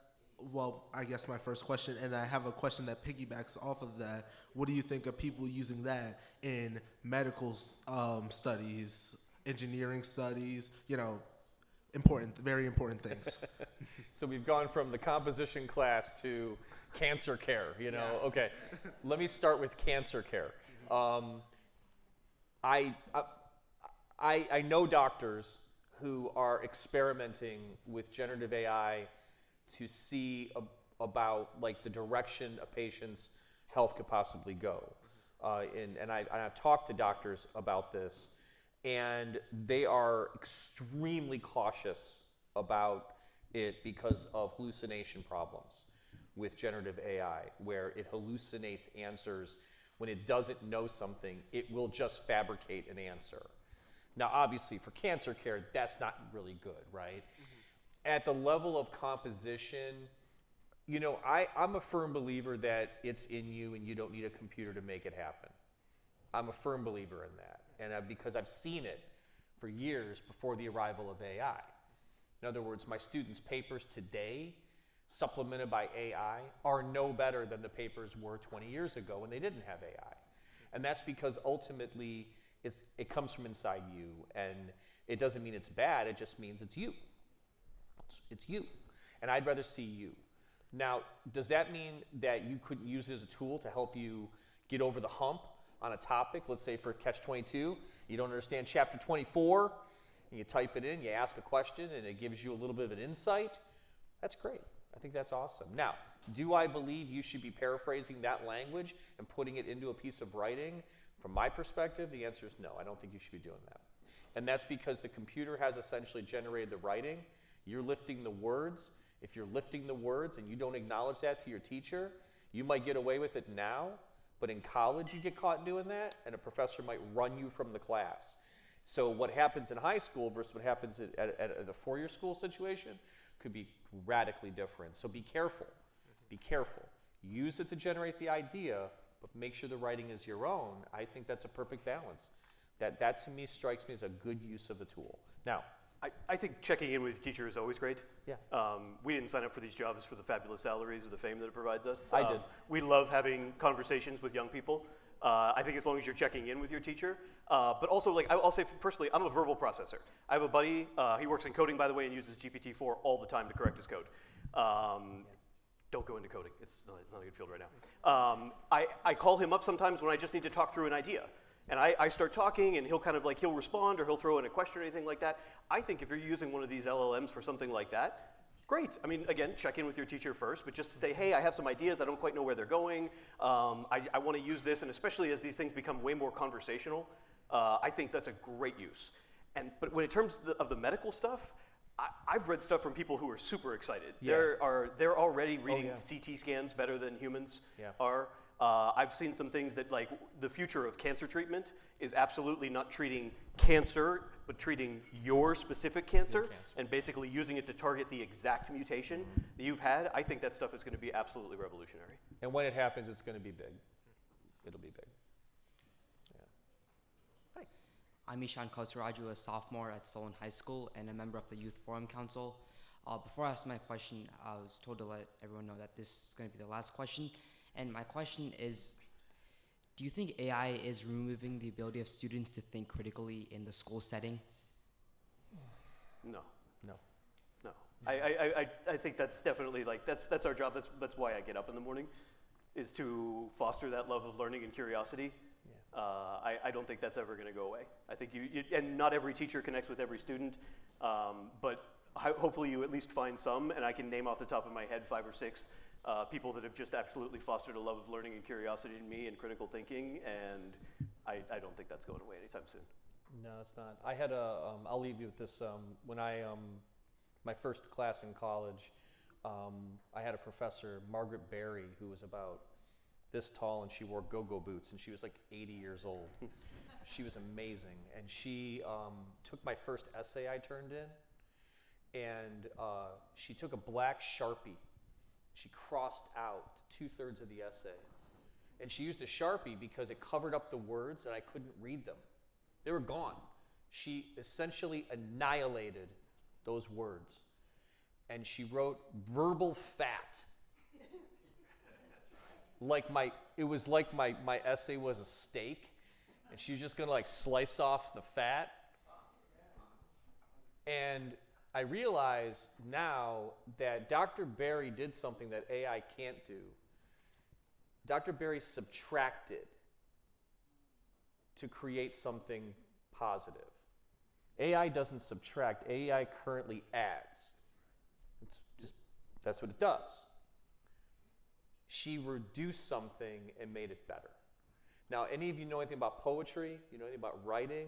well, I guess my first question, and I have a question that piggybacks off of that. What do you think of people using that in medical um, studies, engineering studies? You know, important, very important things. [LAUGHS]
so we've gone from the composition class to cancer care. You know,
Yeah.
okay. Let me start with cancer care. Um, I, I I I know doctors who are experimenting with generative AI to see ab- about like the direction a patient's health could possibly go. Uh, and and, I, and I've talked to doctors about this, and they are extremely cautious about it because of hallucination problems with generative AI, where it hallucinates answers when it doesn't know something, it will just fabricate an answer. Now, obviously, for cancer care, that's not really good, right? At the level of composition, you know, I, I'm a firm believer that it's in you and you don't need a computer to make it happen. I'm a firm believer in that. And uh, because I've seen it for years before the arrival of AI. In other words, my students' papers today, supplemented by AI, are no better than the papers were 20 years ago when they didn't have AI. And that's because ultimately it's, it comes from inside you. And it doesn't mean it's bad, it just means it's you. It's, it's you. And I'd rather see you. Now, does that mean that you couldn't use it as a tool to help you get over the hump on a topic? Let's say for Catch 22, you don't understand chapter 24, and you type it in, you ask a question, and it gives you a little bit of an insight. That's great. I think that's awesome. Now, do I believe you should be paraphrasing that language and putting it into a piece of writing? From my perspective, the answer is no. I don't think you should be doing that. And that's because the computer has essentially generated the writing. You're lifting the words. If you're lifting the words and you don't acknowledge that to your teacher, you might get away with it now, but in college you get caught doing that, and a professor might run you from the class. So what happens in high school versus what happens at, at, at the four-year school situation could be radically different. So be careful. Be careful. Use it to generate the idea, make sure the writing is your own. I think that's a perfect balance. That, that to me strikes me as a good use of the tool. Now,
I, I think checking in with your teacher is always great.
Yeah.
Um, we didn't sign up for these jobs for the fabulous salaries or the fame that it provides us.
I
Um,
did.
We love having conversations with young people. Uh, I think as long as you're checking in with your teacher, uh, but also like I- I'll say personally, I'm a verbal processor. I have a buddy. Uh, he works in coding, by the way, and uses GPT-4 all the time to correct his code. Um, don't go into coding. It's not, a good field right now. Um, I, I call him up sometimes when I just need to talk through an idea. And I, I start talking, and he'll kind of like, he'll respond or he'll throw in a question or anything like that. I think if you're using one of these LLMs for something like that, great. I mean, again, check in with your teacher first, but just to say, hey, I have some ideas. I don't quite know where they're going. Um, I, I want to use this, and especially as these things become way more conversational, uh, I think that's a great use. And, but when in terms of the, of the medical stuff, I, I've read stuff from people who are super excited.
Yeah.
There are, they're already reading
yeah.
CT scans better than humans
Yeah.
are. Uh, I've seen some things that, like, the future of cancer treatment is absolutely not treating cancer, but treating your specific cancer,
cancer.
and basically using it to target the exact mutation that you've had. I think that stuff is going to be absolutely revolutionary.
and when it happens, it's going to be big. It'll be big.
I'm Ishan Kosaraju, a sophomore at Solon High School and a member of the Youth Forum Council. Uh, before I ask my question, I was told to let everyone know that this is going to be the last question. And my question is Do you think AI is removing the ability of students to think critically in the school setting?
No.
No.
No. I, I, I, I- I think that's definitely like, that's, that's our job. That's, that's why I get up in the morning, is to foster that love of learning and curiosity. Uh, I, I don't think that's ever going to go away. I think you, you, and not every teacher connects with every student, um, but ho- hopefully you at least find some, and I can name off the top of my head five or six uh, people that have just absolutely fostered a love of learning and curiosity in me and critical thinking, and I, I don't think that's going away anytime soon.
No, it's not. I had a. Um, I'll leave you with this. Um, when I um, my first class in college, um, I had a professor, Margaret Berry, who was about this tall, and she wore go-go boots, and she was like 80 years old. [LAUGHS] she was amazing, and she um, took my first essay I turned in, and uh, she took a black sharpie. She crossed out two thirds of the essay, and she used a sharpie because it covered up the words, and I couldn't read them. They were gone. She essentially annihilated those words. And she wrote verbal fat. Like my it was like my, my essay was a steak. And she was just gonna like slice off the fat. And I realize now that Dr. Barry did something that AI can't do. Dr. Barry subtracted to create something positive. AI doesn't subtract, AI currently adds. It's just that's what it does. She reduced something and made it better. Now, any of you know anything about poetry? You know anything about writing?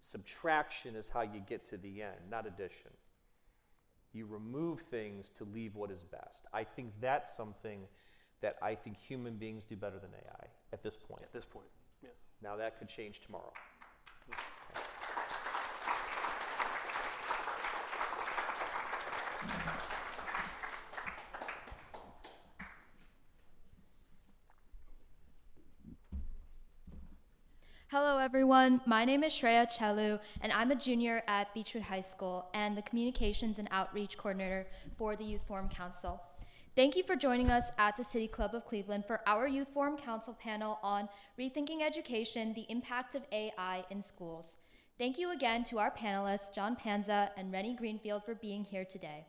Subtraction is how you get to the end, not addition. You remove things to leave what is best. I think that's something that I think human beings do better than AI at this point.
At this point, yeah.
Now that could change tomorrow.
Hello, everyone. My name is Shreya Chelu, and I'm a junior at Beechwood High School and the Communications and Outreach Coordinator for the Youth Forum Council. Thank you for joining us at the City Club of Cleveland for our Youth Forum Council panel on Rethinking Education The Impact of AI in Schools. Thank you again to our panelists, John Panza and Rennie Greenfield, for being here today.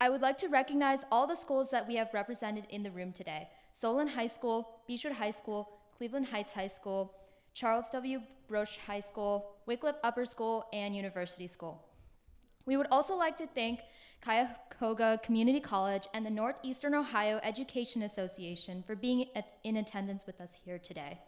I would like to recognize all the schools that we have represented in the room today Solon High School, Beechwood High School, Cleveland Heights High School, Charles W. Brush High School, Wycliffe Upper School, and University School. We would also like to thank Cuyahoga Community College and the Northeastern Ohio Education Association for being at- in attendance with us here today.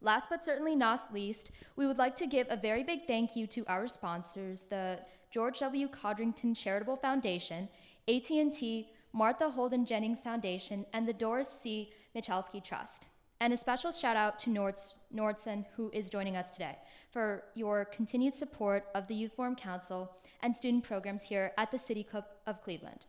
Last but certainly not least, we would like to give a very big thank you to our sponsors, the George W. Codrington Charitable Foundation, AT&T, Martha Holden Jennings Foundation, and the Doris C. Michalski Trust. And a special shout out to Nords- Nordson, who is joining us today, for your continued support of the Youth Forum Council and student programs here at the City Club of Cleveland.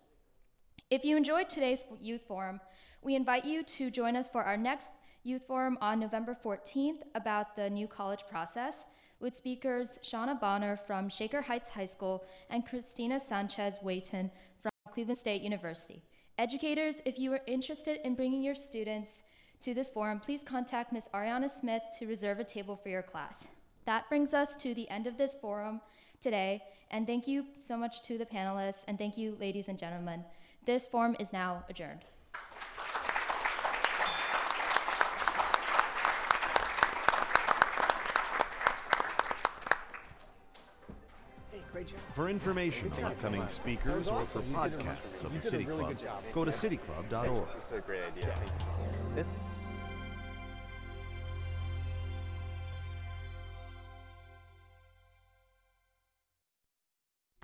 If you enjoyed today's Youth Forum, we invite you to join us for our next Youth Forum on November 14th about the new college process with speakers Shauna Bonner from Shaker Heights High School and Christina Sanchez Wayton from Cleveland State University. Educators, if you are interested in bringing your students to this forum, please contact Ms. Ariana Smith to reserve a table for your class. That brings us to the end of this forum today, and thank you so much to the panelists, and thank you, ladies and gentlemen. This forum is now adjourned.
For information on upcoming speakers or for podcasts of the City Club, go to cityclub.org.
This is a great idea.